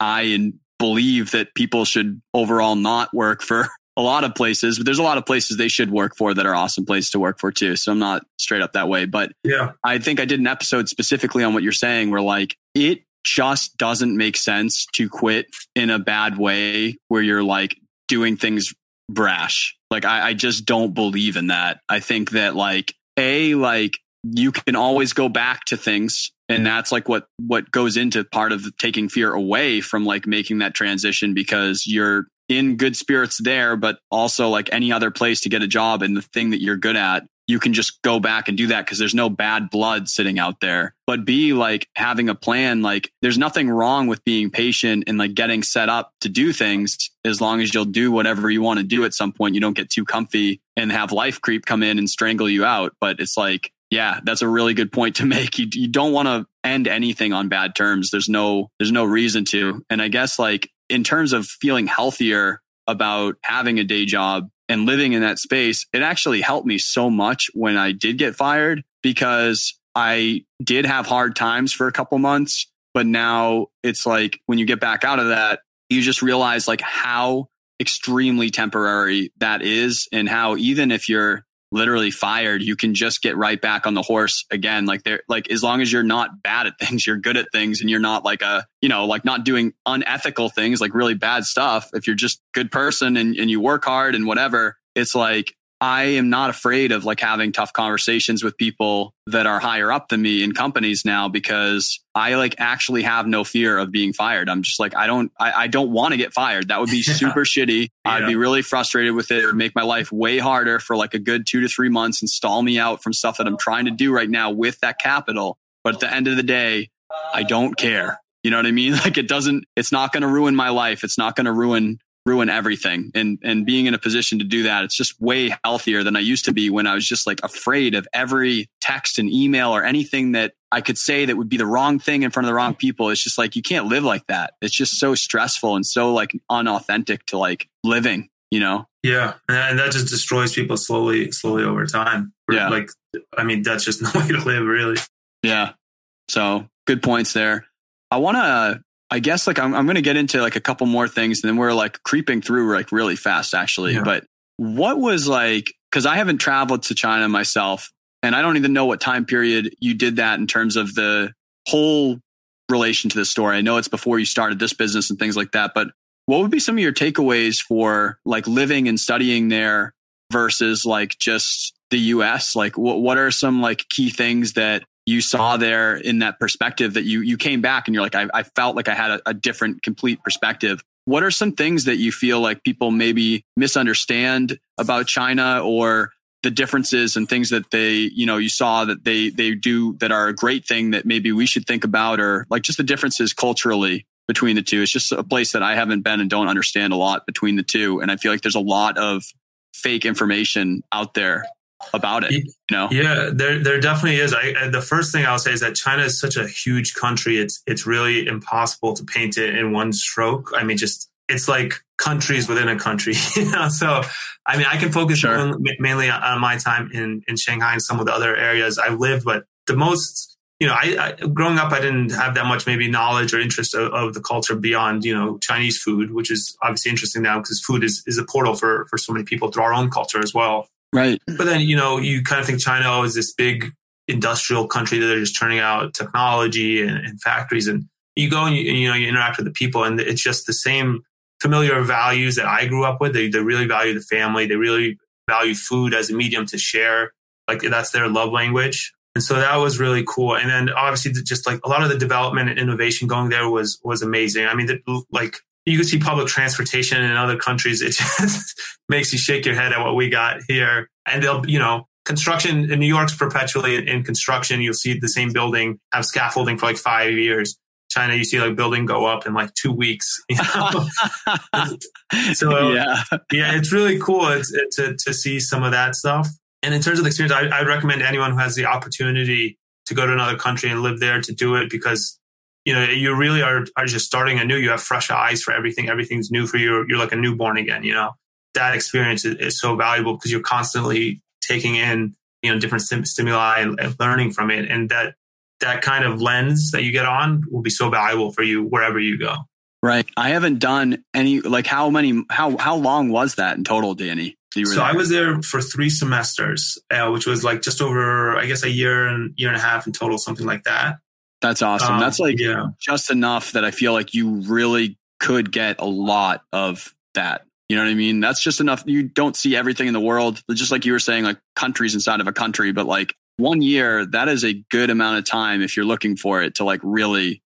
I believe that people should overall not work for a lot of places, but there's a lot of places they should work for that are awesome places to work for too. So I'm not straight up that way, but Yeah. I think I did an episode specifically on what you're saying, where like it just doesn't make sense to quit in a bad way where you're like doing things brash. Like I, I just don't believe in that. I think that like a like you can always go back to things and that's like what what goes into part of taking fear away from like making that transition because you're in good spirits there but also like any other place to get a job and the thing that you're good at you can just go back and do that because there's no bad blood sitting out there but b like having a plan like there's nothing wrong with being patient and like getting set up to do things as long as you'll do whatever you want to do at some point you don't get too comfy and have life creep come in and strangle you out but it's like yeah, that's a really good point to <laughs> make. You, you don't want to end anything on bad terms. There's no there's no reason to. And I guess like in terms of feeling healthier about having a day job and living in that space, it actually helped me so much when I did get fired because I did have hard times for a couple months, but now it's like when you get back out of that, you just realize like how extremely temporary that is and how even if you're literally fired, you can just get right back on the horse again. Like they're like, as long as you're not bad at things, <laughs> you're good at things and you're not like a, you know, like not doing unethical things, like really bad stuff. If you're just good person and, and you work hard and whatever, it's like, I am not afraid of like having tough conversations with people that are higher up than me in companies now because I like actually have no fear of being fired. I'm just like, I don't, I, I don't want to get fired. That would be <laughs> super shitty. I'd be really frustrated with it. It would make my life way harder for like a good two to three months and stall me out from stuff that I'm trying to do right now with that capital. But at the end of the day, I don't care. You know what I mean? <laughs> Like it doesn't, it's not going to ruin my life. It's not going to ruin ruin everything and and being in a position to do that it's just way healthier than i used to be when i was just like afraid of every text and email or anything that i could say that would be the wrong thing in front of the wrong people it's just like you can't live like that it's just so stressful and so like unauthentic to like living you know Yeah, and that just destroys people slowly, slowly over time. Yeah. like I mean, that's just <laughs> no way to live, really. Yeah. So good points there. I want to, I guess like I'm, I'm going to get into like a couple more things and then we're like creeping through like really fast actually. Yeah. But what was like, cause I haven't traveled to China myself and I don't even know what time period you did that in terms of the whole relation to the story. I know it's before you started this business and things like that, but what would be some of your takeaways for like living and studying there versus like just the US? Like what, what are some like key things that you saw there in that perspective that you, you came back and you're like, I, I felt like I had a, a different complete perspective what are some things that you feel like people maybe misunderstand about China or the differences and things that they, you know, you saw that they they do that are a great thing that maybe we should think about or like just the differences culturally between the two. It's just a place that I haven't been and don't understand a lot between the two. And I feel like there's a lot of fake information out there about it. You know? Yeah, there there definitely is. I, the first thing I'll say is that China is such a huge country. It's it's really impossible to paint it in one stroke. I mean, just it's like countries within a country. <laughs> You know, so I mean, I can focus sure. mainly on my time in in Shanghai and some of the other areas I've lived, but the most you know, I, I, growing up, I didn't have that much maybe knowledge or interest of, of, the culture beyond you know Chinese food, which is obviously interesting now because food is, is a portal for for so many people through our own culture as well. Right. But then you know you kind of think China oh, is this big industrial country that they're just turning out technology and, and factories, and you go and you, you know you interact with the people, and it's just the same familiar values that I grew up with. They they really value the family. They really value food as a medium to share. Like that's their love language. And so that was really cool. And then obviously just like a lot of the development and innovation going there was, was amazing. I mean, the, like you can see public transportation in other countries. It <laughs> just makes you shake your head at what we got here. And they'll, you know, construction in New York's perpetually in, construction. You'll see the same building have scaffolding for like five years. China, you see like building go up in like two weeks. <laughs> You know? <laughs> so yeah. yeah, it's really cool it's, it, to to see some of that stuff. And in terms of the experience, I, I recommend anyone who has the opportunity to go to another country and live there to do it because you know you really are are just starting anew. You have fresh eyes for everything. Everything's new for you. You're like a newborn again. You know that experience is, is so valuable because you're constantly taking in you know different stimuli and, and learning from it, and that that kind of lens that you get on will be so valuable for you wherever you go. Right. I haven't done any like how many how how long was that in total, Danny? so there? I was there for three semesters, uh, which was like just over, I guess, a year and year and a half in total, something like that. That's awesome. Um, That's like yeah. just enough that I feel like you really could get a lot of that. You know what I mean? That's just enough. You don't see everything in the world, just like you were saying, like countries inside of a country, but like one year, that is a good amount of time if you're looking for it to like really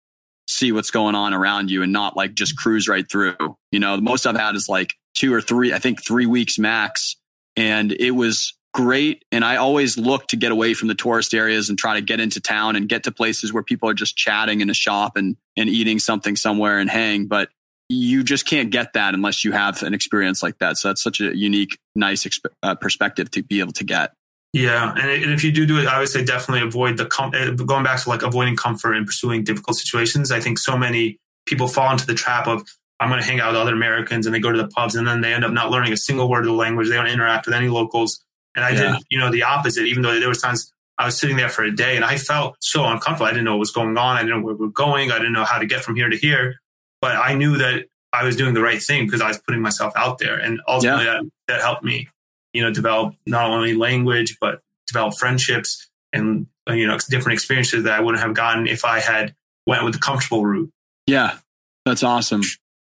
see what's going on around you and not like just cruise right through. You know, the most I've had is like two or three, I think three weeks max. And it was great. And I always look to get away from the tourist areas and try to get into town and get to places where people are just chatting in a shop and, and eating something somewhere and hang. But you just can't get that unless you have an experience like that. So that's such a unique, nice exp- uh, perspective to be able to get. Yeah, and, if you do do it, I would say definitely avoid the com- uh, going back to like avoiding comfort and pursuing difficult situations. I think so many people fall into the trap of I'm going to hang out with other Americans, and they go to the pubs, and then they end up not learning a single word of the language. They don't interact with any locals. And I yeah. did, you know, the opposite. Even though there was times I was sitting there for a day, and I felt so uncomfortable. I didn't know what was going on. I didn't know where we are going. I didn't know how to get from here to here. But I knew that I was doing the right thing because I was putting myself out there, and ultimately yeah. that, that helped me you know, develop not only language, but develop friendships and, uh, you know, different experiences that I wouldn't have gotten if I had went with the comfortable route. Yeah, that's awesome.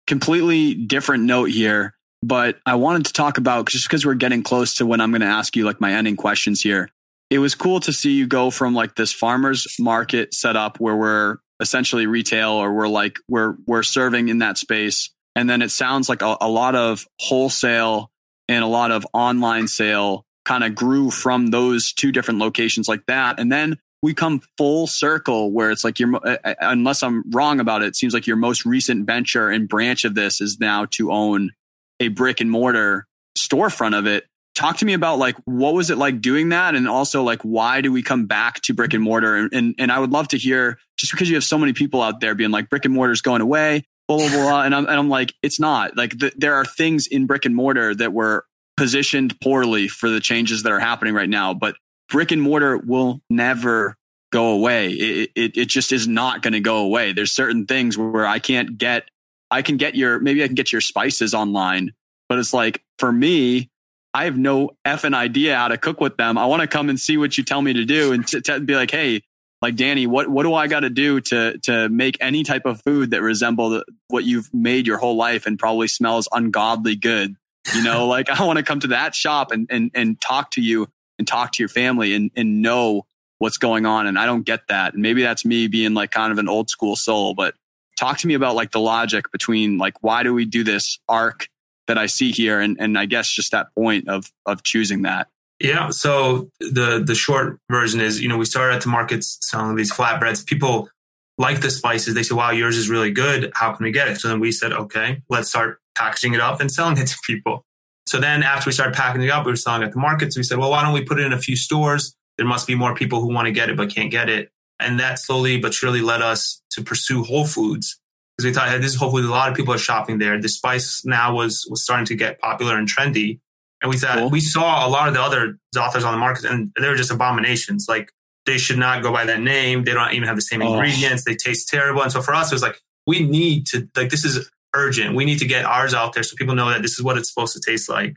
Completely different note here, but I wanted to talk about just because we're getting close to when I'm going to ask you like my ending questions here. It was cool to see you go from like this farmers market setup where we're essentially retail or we're like we're we're serving in that space and then it sounds like a, a lot of wholesale and a lot of online sale kind of grew from those two different locations like that. And then we come full circle where it's like your, uh, uh, unless I'm wrong about it, it seems like your most recent venture and branch of this is now to own a brick and mortar storefront of it. Talk to me about like, what was it like doing that? And also like, why do we come back to brick and mortar? And, and, and I would love to hear just because you have so many people out there being like brick and mortar is going away blah blah blah. And I'm and I'm like, it's not like the, there are things in brick and mortar that were positioned poorly for the changes that are happening right now. But brick and mortar will never go away. It it, it just is not going to go away. There's certain things where I can't get. I can get your maybe I can get your spices online, but it's like for me, I have no effing idea how to cook with them. I want to come and see what you tell me to do and to, to be like, hey, like Danny, what what do I got to do to to make any type of food that resemble what you've made your whole life and probably smells ungodly good? You know, like <laughs> I want to come to that shop and and and talk to you and talk to your family and and know what's going on. And I don't get that. And maybe that's me being like kind of an old school soul, but talk to me about like the logic between like why do we do this arc that I see here and and I guess just that point of of choosing that. Yeah. So the the short version is, you know, we started at the markets selling these flatbreads. People like the spices. They said, "Wow, yours is really good. How can we get it?" So then we said, "Okay, let's start packaging it up and selling it to people." So then after we started packaging it up, we were selling at the markets. We said, "Well, why don't we put it in a few stores? There must be more people who want to get it but can't get it." And that slowly but surely led us to pursue Whole Foods because we thought, hey, this is Whole Foods. A lot of people are shopping there. The spice now was was starting to get popular and trendy. And we thought cool. we saw a lot of the other za'atars on the market, and they were just abominations. Like they should not go by that name. They don't even have the same oh. ingredients. They taste terrible. And so for us, it was like we need to like this is urgent. We need to get ours out there so people know that this is what it's supposed to taste like.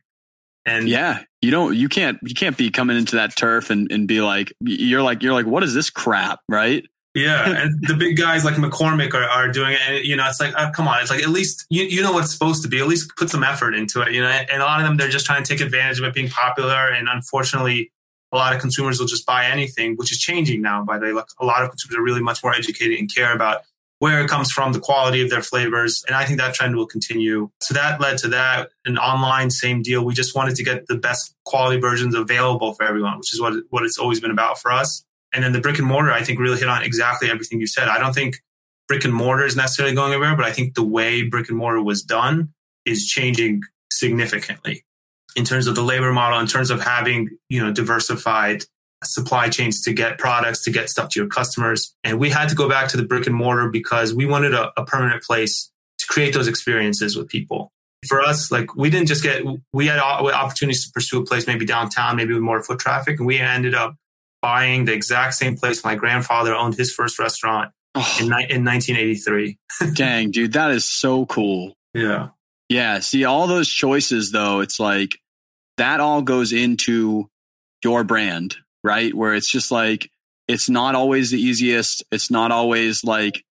And yeah, you don't, you can't, you can't be coming into that turf and, and be like, you're like, you're like, what is this crap? Right. Yeah, <laughs> and the big guys like McCormick are, are doing it, and you know, it's like, oh, come on, it's like at least you, you know what it's supposed to be. At least put some effort into it, you know. And a lot of them, they're just trying to take advantage of it being popular, and unfortunately, a lot of consumers will just buy anything, which is changing now. By the way, like a lot of consumers are really much more educated and care about where it comes from, the quality of their flavors, and I think that trend will continue. So that led to that. An online, same deal. We just wanted to get the best quality versions available for everyone, which is what what it's always been about for us. And then the brick and mortar, I think, really hit on exactly everything you said. I don't think brick and mortar is necessarily going anywhere, but I think the way brick and mortar was done is changing significantly in terms of the labor model, in terms of having, you know, diversified supply chains to get products, to get stuff to your customers. And we had to go back to the brick and mortar because we wanted a, a permanent place to create those experiences with people. For us, like we didn't just get, we had opportunities to pursue a place maybe downtown, maybe with more foot traffic. And we ended up buying the exact same place my grandfather owned his first restaurant oh. in, in 1983. <laughs> Dang, dude, that is so cool. Yeah. Yeah. See, all those choices, though, it's like that all goes into your brand, right? Where it's just like, it's not always the easiest. It's not always like,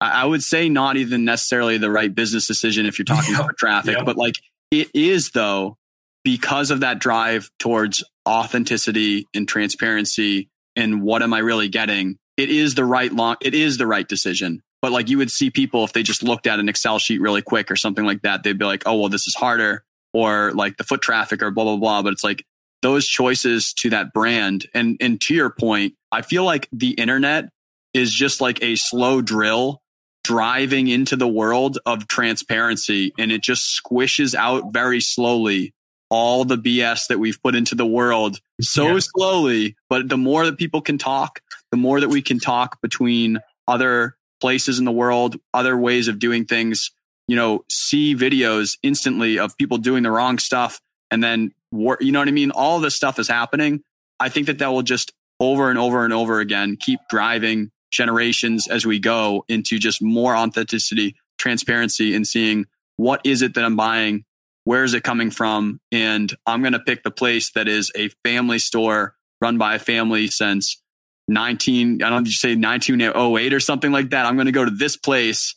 I would say not even necessarily the right business decision if you're <laughs> talking about traffic, but like it is though because of that drive towards authenticity and transparency and what am I really getting, it is the right long, it is the right decision. But like you would see people if they just looked at an Excel sheet really quick or something like that, they'd be like, oh, well, this is harder or like the foot traffic or blah, blah, blah. But it's like those choices to that brand. And, and to your point, I feel like the internet is just like a slow drill driving into the world of transparency and it just squishes out very slowly all the BS that we've put into the world so yeah. slowly. But the more that people can talk, the more that we can talk between other places in the world, other ways of doing things, you know, see videos instantly of people doing the wrong stuff and then, you know what I mean? All this stuff is happening. I think that that will just over and over and over again keep driving generations as we go into just more authenticity, transparency, and seeing what is it that I'm buying where is it coming from? And I'm going to pick the place that is a family store run by a family since 19, I don't know, you say 1908 or something like that. I'm going to go to this place.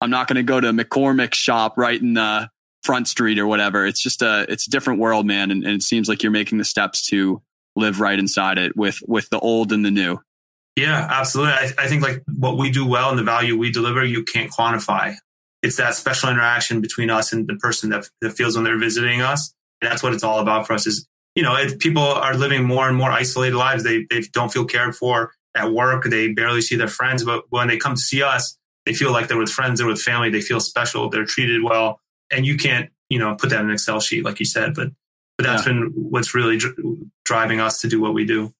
I'm not going to go to McCormick's shop right in the front street or whatever. It's just a, it's a different world, man. And, and it seems like you're making the steps to live right inside it with, with the old and the new. Yeah, absolutely. I, I think like what we do well and the value we deliver, you can't quantify it's that special interaction between us and the person that, that feels when they're visiting us. And that's what it's all about for us is, you know, people are living more and more isolated lives. They, they don't feel cared for at work. They barely see their friends, but when they come to see us, they feel like they're with friends, they're with family. They feel special. They're treated well. And you can't, you know, put that in an Excel sheet, like you said, but, but that's yeah. been what's really dr- driving us to do what we do.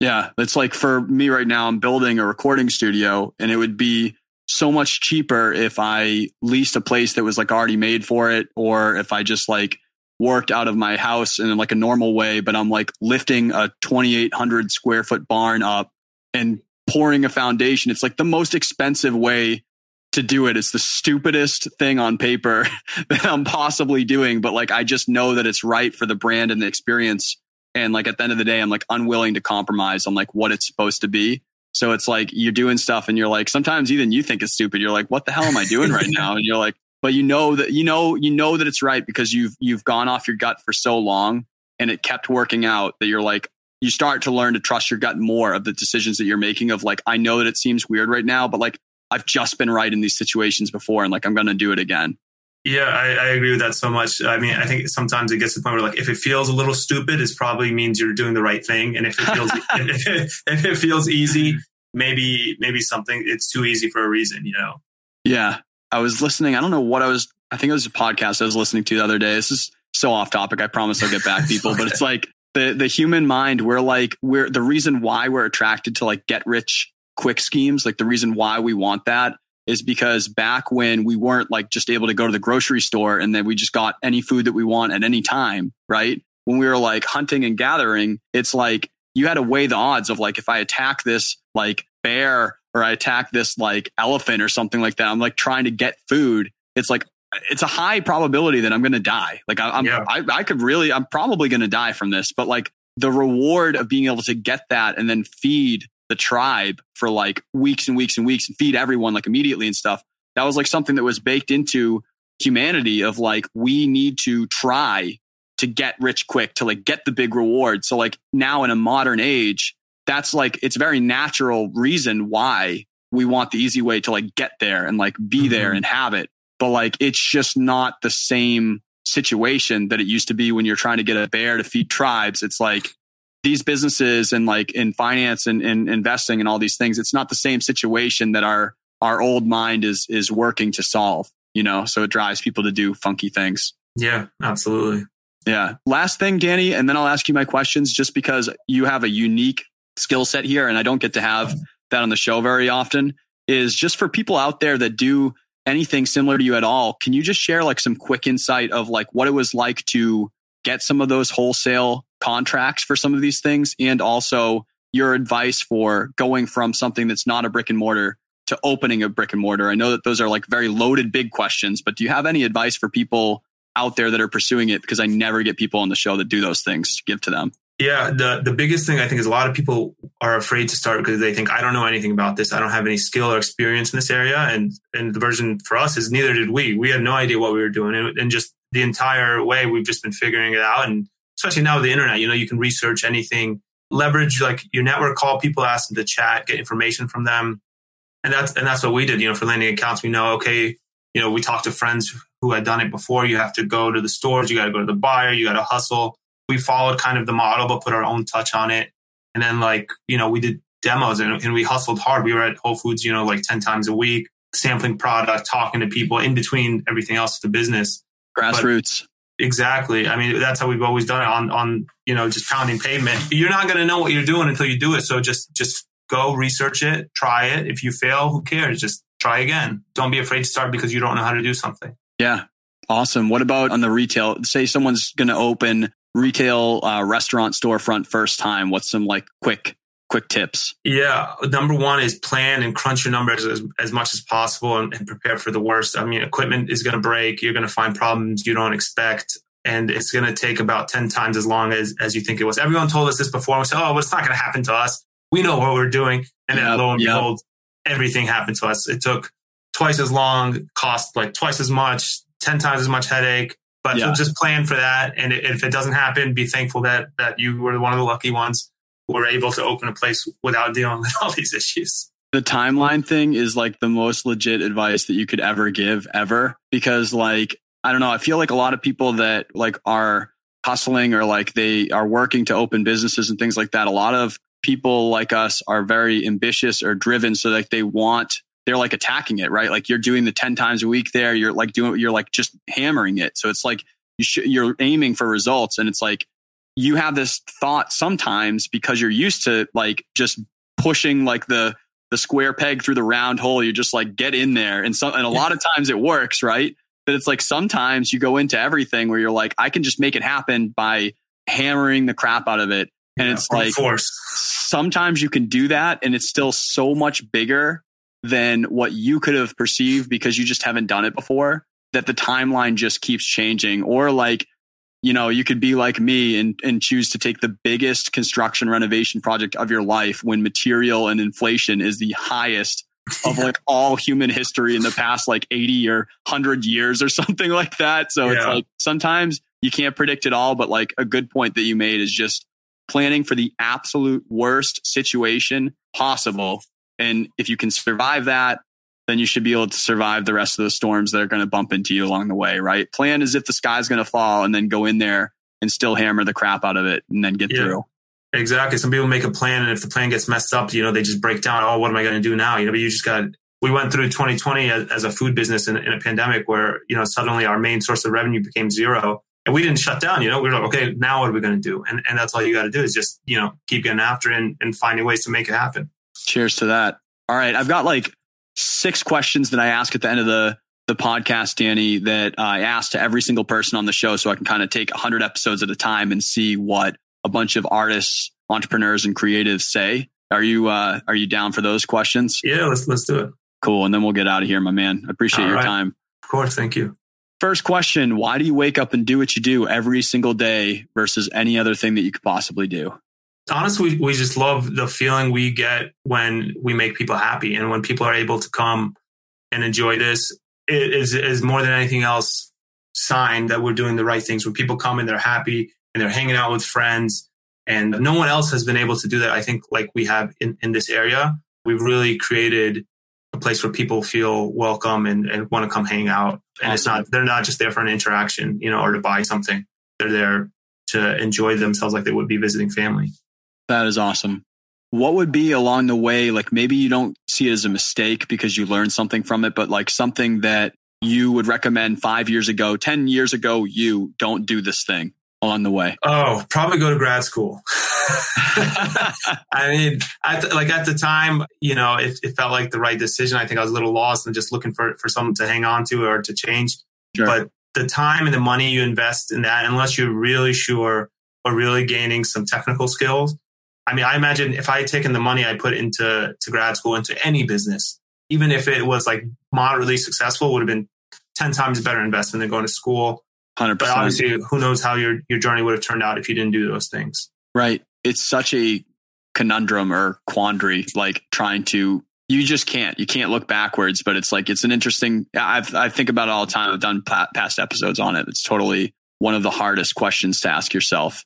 Yeah. It's like for me right now, I'm building a recording studio and it would be so much cheaper if I leased a place that was like already made for it, or if I just like worked out of my house in like a normal way, but I'm like lifting a 2,800 square foot barn up and pouring a foundation. It's like the most expensive way to do it. It's the stupidest thing on paper <laughs> that I'm possibly doing, but like I just know that it's right for the brand and the experience. And like at the end of the day, I'm like unwilling to compromise on like what it's supposed to be. So it's like you're doing stuff and you're like, sometimes even you think it's stupid. You're like, what the hell am I doing right now? And you're like, but you know that, you know, you know that it's right because you've, you've gone off your gut for so long and it kept working out that you're like, you start to learn to trust your gut more of the decisions that you're making of like, I know that it seems weird right now, but like, I've just been right in these situations before and like I'm going to do it again. Yeah, I, I, agree with that so much. I mean, I think sometimes it gets to the point where like if it feels a little stupid, it probably means you're doing the right thing. And if it feels <laughs> if, it, if it feels easy, maybe maybe something it's too easy for a reason, you know. Yeah. I was listening, I don't know what I was I think it was a podcast I was listening to the other day. This is so off topic. I promise I'll get back <laughs> people, okay. but it's like the the human mind, we're like we're the reason why we're attracted to like get rich quick schemes, like the reason why we want that is because back when we weren't like just able to go to the grocery store and then we just got any food that we want at any time, right? When we were like hunting and gathering, it's like you had to weigh the odds of like if I attack this like bear or I attack this like elephant or something like that, I'm like trying to get food. It's like it's a high probability that I'm going to die. Like I, am yeah. I, I could really, I'm probably going to die from this, but like the reward of being able to get that and then feed the tribe for like weeks and weeks and weeks and feed everyone like immediately and stuff. That was like something that was baked into humanity of like, we need to try to get rich quick to like get the big reward. So like now in a modern age, that's like, it's very natural reason why we want the easy way to like get there and like be mm-hmm. there and have it. But like, it's just not the same situation that it used to be when you're trying to get a bear to feed tribes. It's like, these businesses and like in finance and, and investing and all these things, it's not the same situation that our our old mind is is working to solve. You know, so it drives people to do funky things. Yeah, absolutely. Yeah. Last thing, Danny, and then I'll ask you my questions just because you have a unique skill set here and I don't get to have that on the show very often is just for people out there that do anything similar to you at all. Can you just share like some quick insight of like what it was like to get some of those wholesale contracts for some of these things and also your advice for going from something that's not a brick and mortar to opening a brick and mortar? I know that those are like very loaded big questions, but do you have any advice for people out there that are pursuing it? Because I never get people on the show that do those things to give to them. Yeah, the the biggest thing I think is a lot of people are afraid to start because they think I don't know anything about this. I don't have any skill or experience in this area. And and the version for us is neither did we. We had no idea what we were doing, and, and just the entire way we've just been figuring it out. And especially now with the internet, you know, you can research anything, leverage like your network, call people, ask them to chat, get information from them. And that's, and that's what we did, you know, for landing accounts. We know, okay, you know, we talked to friends who had done it before. You have to go to the stores, you got to go to the buyer, you got to hustle. We followed kind of the model, but put our own touch on it. And then like, you know, we did demos and, and we hustled hard. We were at Whole Foods, you know, like 10 times a week, sampling product, talking to people in between everything else of the business. Grassroots. But Exactly. I mean, that's how we've always done it on, on, you know, just pounding pavement. You're not going to know what you're doing until you do it. So just, just go research it, try it. If you fail, who cares? Just try again. Don't be afraid to start because you don't know how to do something. Yeah. Awesome. What about on the retail? Say someone's going to open retail uh, restaurant storefront first time. What's some like quick quick tips? Yeah, number one is plan and crunch your numbers as, as much as possible and, and prepare for the worst. I mean, equipment is going to break. You're going to find problems you don't expect. And it's going to take about 10 times as long as, as you think it was. Everyone told us this before. We said, oh, well, it's not going to happen to us. We know what we're doing. And then yep, lo and yep. behold, everything happened to us. It took twice as long, cost like twice as much, 10 times as much headache. But yeah. so just plan for that. And if it doesn't happen, be thankful that, that you were one of the lucky ones were able to open a place without dealing with <laughs> all these issues. The timeline thing is like the most legit advice that you could ever give ever because like I don't know, I feel like a lot of people that like are hustling or like they are working to open businesses and things like that. A lot of people like us are very ambitious or driven so like they want they're like attacking it, right? Like you're doing the 10 times a week there, you're like doing you're like just hammering it. So it's like you sh- you're aiming for results and it's like you have this thought sometimes because you're used to like just pushing like the the square peg through the round hole. You just like get in there, and so and a lot of times it works, right? But it's like sometimes you go into everything where you're like, I can just make it happen by hammering the crap out of it, and yeah, it's like force. sometimes you can do that, and it's still so much bigger than what you could have perceived because you just haven't done it before. That the timeline just keeps changing, or like you know, you could be like me and, and choose to take the biggest construction renovation project of your life when material and inflation is the highest of like all human history in the past like 80 or 100 years or <laughs> something like that. So yeah. it's like sometimes you can't predict it all, but like a good point that you made is just planning for the absolute worst situation possible. And if you can survive that, then you should be able to survive the rest of the storms that are going to bump into you along the way, right? Plan as if the sky's going to fall and then go in there and still hammer the crap out of it and then get Yeah. through. Exactly. Some people make a plan, and if the plan gets messed up, you know, they just break down. Oh, what am I going to do now? You know, but you just got. We went through 2020 as, as a food business in, in a pandemic where you know suddenly our main source of revenue became zero, and we didn't shut down. You know, we were like, okay, now what are we going to do? And and that's all you got to do is just you know keep getting after it and, and finding ways to make it happen. Cheers to that. All right. I've got like six questions that I ask at the end of the, the podcast, Danny, that I ask to every single person on the show so I can kind of take 100 episodes at a time and see what a bunch of artists, entrepreneurs, and creatives say. Are you uh, are you down for those questions? Yeah, let's let's do it. Cool. And then we'll get out of here, my man. I appreciate All your right. time. Of course, thank you. First question Why do you wake up and do what you do every single day versus any other thing that you could possibly do? Honestly, we, just love the feeling we get when we make people happy and when people are able to come and enjoy this. It is, is more than anything else sign that we're doing the right things. When people come and they're happy and they're hanging out with friends, and no one else has been able to do that. I think like we have in, in this area, we've really created a place where people feel welcome and, and want to come hang out. And it's not they're not just there for an interaction, you know, or to buy something. They're there to enjoy themselves like they would be visiting family. That is awesome. What would be along the way, like maybe you don't see it as a mistake because you learned something from it, but like something that you would recommend five years ago, 10 years ago, you don't do this thing along the way? Oh, probably go to grad school. <laughs> I mean, at the, like at the time, you know, it, it felt like the right decision. I think I was a little lost and just looking for for something to hang on to or to change. Sure. But the time and the money you invest in that, unless you're really sure or really gaining some technical skills, I mean, I imagine if I had taken the money I put into to grad school into any business, even if it was like moderately successful, would have been ten times better investment than going to school. 100%. But obviously, who knows how your your journey would have turned out if you didn't do those things. Right. It's such a conundrum or quandary, like trying to, you just can't, you can't look backwards, but it's like, it's an interesting, I've, I think about it all the time. I've done pa- past episodes on it. It's totally one of the hardest questions to ask yourself.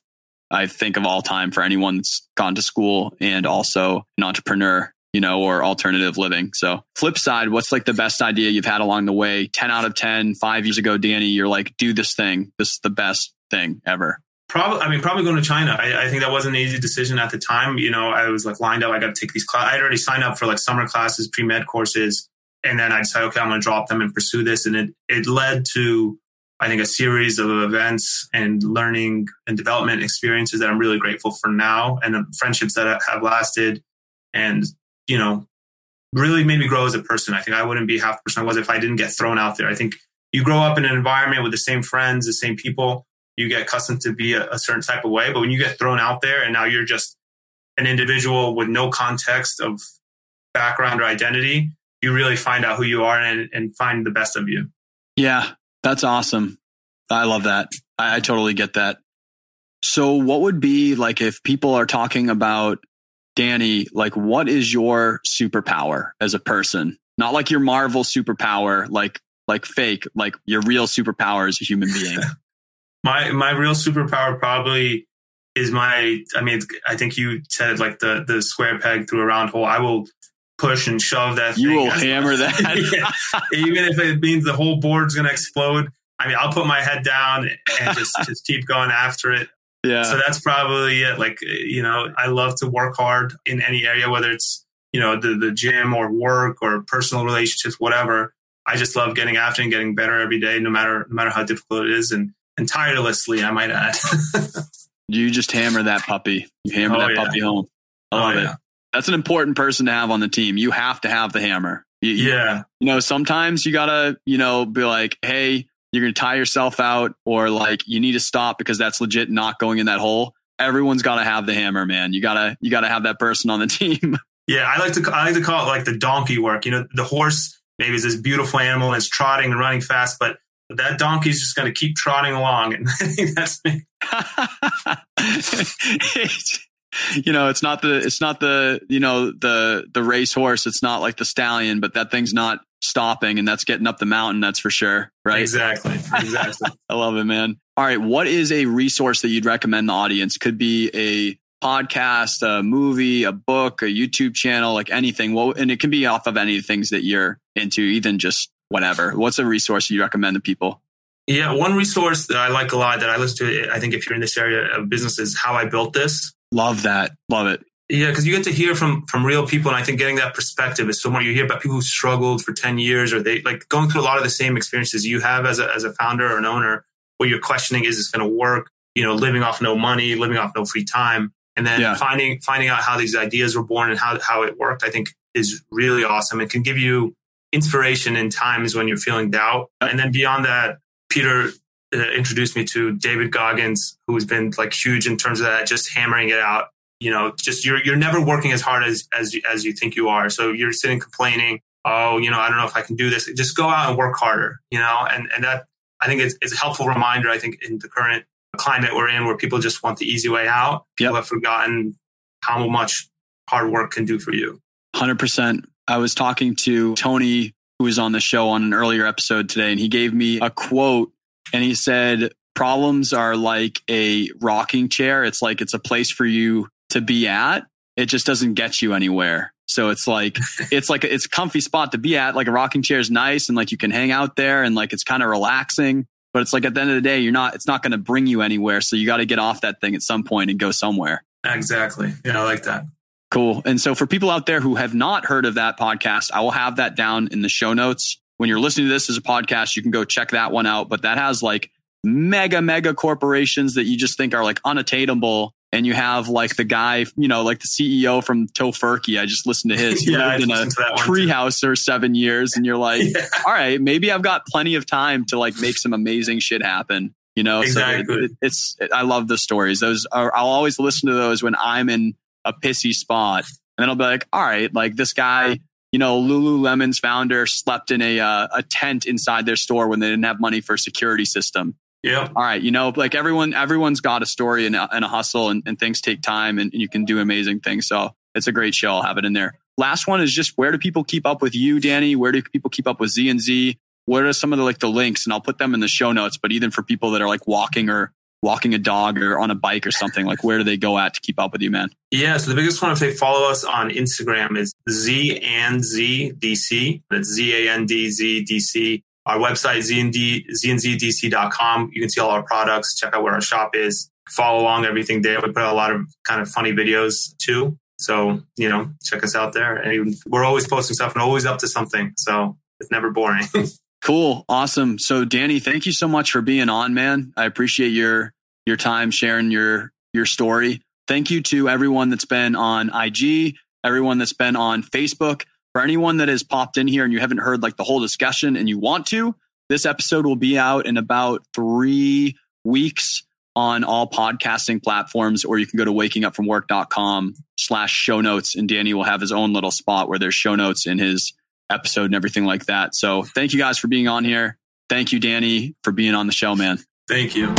I think of all time for anyone that's gone to school and also an entrepreneur, you know, or alternative living. So flip side, what's like the best idea you've had along the way? 10 out of 10, five years ago, Danny, you're like, do this thing. This is the best thing ever. Probably, I mean, probably going to China. I, I think that wasn't an easy decision at the time. You know, I was like lined up. I got to take these classes. I had already signed up for like summer classes, pre med courses, and then I decided, okay, I'm going to drop them and pursue this. And it it led to, I think, a series of events and learning and development experiences that I'm really grateful for now, and the friendships that have lasted, and you know, really made me grow as a person. I think I wouldn't be half the person I was if I didn't get thrown out there. I think you grow up in an environment with the same friends, the same people you get accustomed to be a, a certain type of way. But when you get thrown out there and now you're just an individual with no context of background or identity, you really find out who you are and, and find the best of you. Yeah, that's awesome. I love that. I, I totally get that. So, what would be like if people are talking about Danny? Like, what is your superpower as a person? Not like your Marvel superpower, like like fake, like your real superpower as a human <laughs> being. My my real superpower probably is my. I mean, I think you said like the the square peg through a round hole. I will push and shove that. you will <laughs> hammer that. <laughs> Yeah. even if it means the whole board's going to explode. I mean, I'll put my head down and just <laughs> just keep going after it. yeah. So that's probably it. Like, you know, I love to work hard in any area, whether it's, you know, the, the gym or work or personal relationships, whatever. I just love getting after and getting better every day, no matter, no matter how difficult it is. And, and tirelessly, I might add. you just hammer that puppy. You hammer Oh, that yeah. puppy home. I Oh, love yeah. it. That's an important person to have on the team. You have to have the hammer. You, yeah. you know, sometimes you gotta, you know, be like, hey, you're gonna tie yourself out, or like you need to stop because that's legit not going in that hole. Everyone's gotta have the hammer, man. You gotta, you gotta have that person on the <laughs> team. Yeah. I like to, I like to call it like the donkey work. You know, the horse maybe is this beautiful animal and it's trotting and running fast, but that donkey's just going to keep trotting along. And <laughs> I think that's me. <laughs> <laughs> You know, it's not the, it's not the, you know, the the race horse. It's not like the stallion, but that thing's not stopping, and that's getting up the mountain. That's for sure, right? Exactly. Exactly. <laughs> I love it, man. All right. What is a resource that you'd recommend the audience? Could be a podcast, a movie, a book, a YouTube channel, like anything. Well, and it can be off of any of the things that you're into, even just whatever. What's a resource you recommend to people? Yeah, one resource that I like a lot that I listen to, I think if you're in this area of business, is How I Built This. Love that. Love it. Yeah, because you get to hear from from real people, and I think getting that perspective is so much. You hear about people who struggled for ten years, or they like going through a lot of the same experiences you have as a as a founder or an owner, where you're questioning is this going to work? You know, living off no money, living off no free time, and then yeah. finding finding out how these ideas were born and how how it worked. I think is really awesome. It can give you inspiration in times when you're feeling doubt, and then beyond that, Peter Uh, introduced me to David Goggins, who's been like huge in terms of that, just hammering it out you know, just you're you're never working as hard as as you, as you think you are. So you're sitting complaining, oh, you know, I don't know if I can do this. Just go out and work harder, you know, and and that I think it's, it's a helpful reminder. I think in the current climate we're in, where people just want the easy way out, people yep. have forgotten how much hard work can do for you. Hundred percent. I was talking to Tony, who was on the show on an earlier episode today, and he gave me a quote, and he said. Problems are like a rocking chair. It's like it's a place for you to be at, it just doesn't get you anywhere. So it's like <laughs> it's like it's a comfy spot to be at. Like a rocking chair is nice and like you can hang out there and like it's kind of relaxing. But it's like at the end of the day, you're not. It's not going to bring you anywhere. So you got to get off that thing at some point and go somewhere. Exactly. Yeah, I like that. Cool. And so for people out there who have not heard of that podcast, I will have that down in the show notes. When you're listening to this as a podcast, you can go check that one out. But that has like mega, mega corporations that you just think are like unattainable and you have like the guy, you know, like the CEO from Tofurky. I just listened to his. <laughs> He yeah, lived in a treehouse for seven years, and you're like, <laughs> yeah. all right, maybe I've got plenty of time to like make some amazing shit happen. You know, exactly. so it, it, it's it, I love the stories. Those are, I'll always listen to those when I'm in a pissy spot, and then I'll be like, all right, like this guy. You know, Lululemon's founder slept in a uh, a tent inside their store when they didn't have money for a security system yeah. All right. You know, like everyone, everyone's got a story and a, and a hustle and, and, things take time and, and, you can do amazing things. So it's a great show. I'll have it in there. Last one is just where do people keep up with you, Danny? Where do people keep up with Z and Z? What are some of the like the links? And I'll put them in the show notes. But even for people that are like walking or walking a dog or on a bike or something, like where do they go at to keep up with you, man? Yeah. So the biggest one, if they follow us on Instagram, is Z and Z DC. That's Z A N D Z D C. Our website, znzdc.com. You can see all our products, check out where our shop is, follow along everything there. We put out a lot of kind of funny videos too. So, you know, check us out there. And we're always posting stuff and always up to something. So it's never boring. <laughs> cool. Awesome. So Danny, thank you so much for being on, man. I appreciate your your time sharing your your story. Thank you to everyone that's been on IG, everyone that's been on Facebook. For anyone that has popped in here and you haven't heard like the whole discussion and you want to, this episode will be out in about three weeks on all podcasting platforms, or you can go to wakingupfromwork.com slash show notes and Danny will have his own little spot where there's show notes in his episode and everything like that. So thank you guys for being on here. Thank you, Danny, for being on the show, man. Thank you.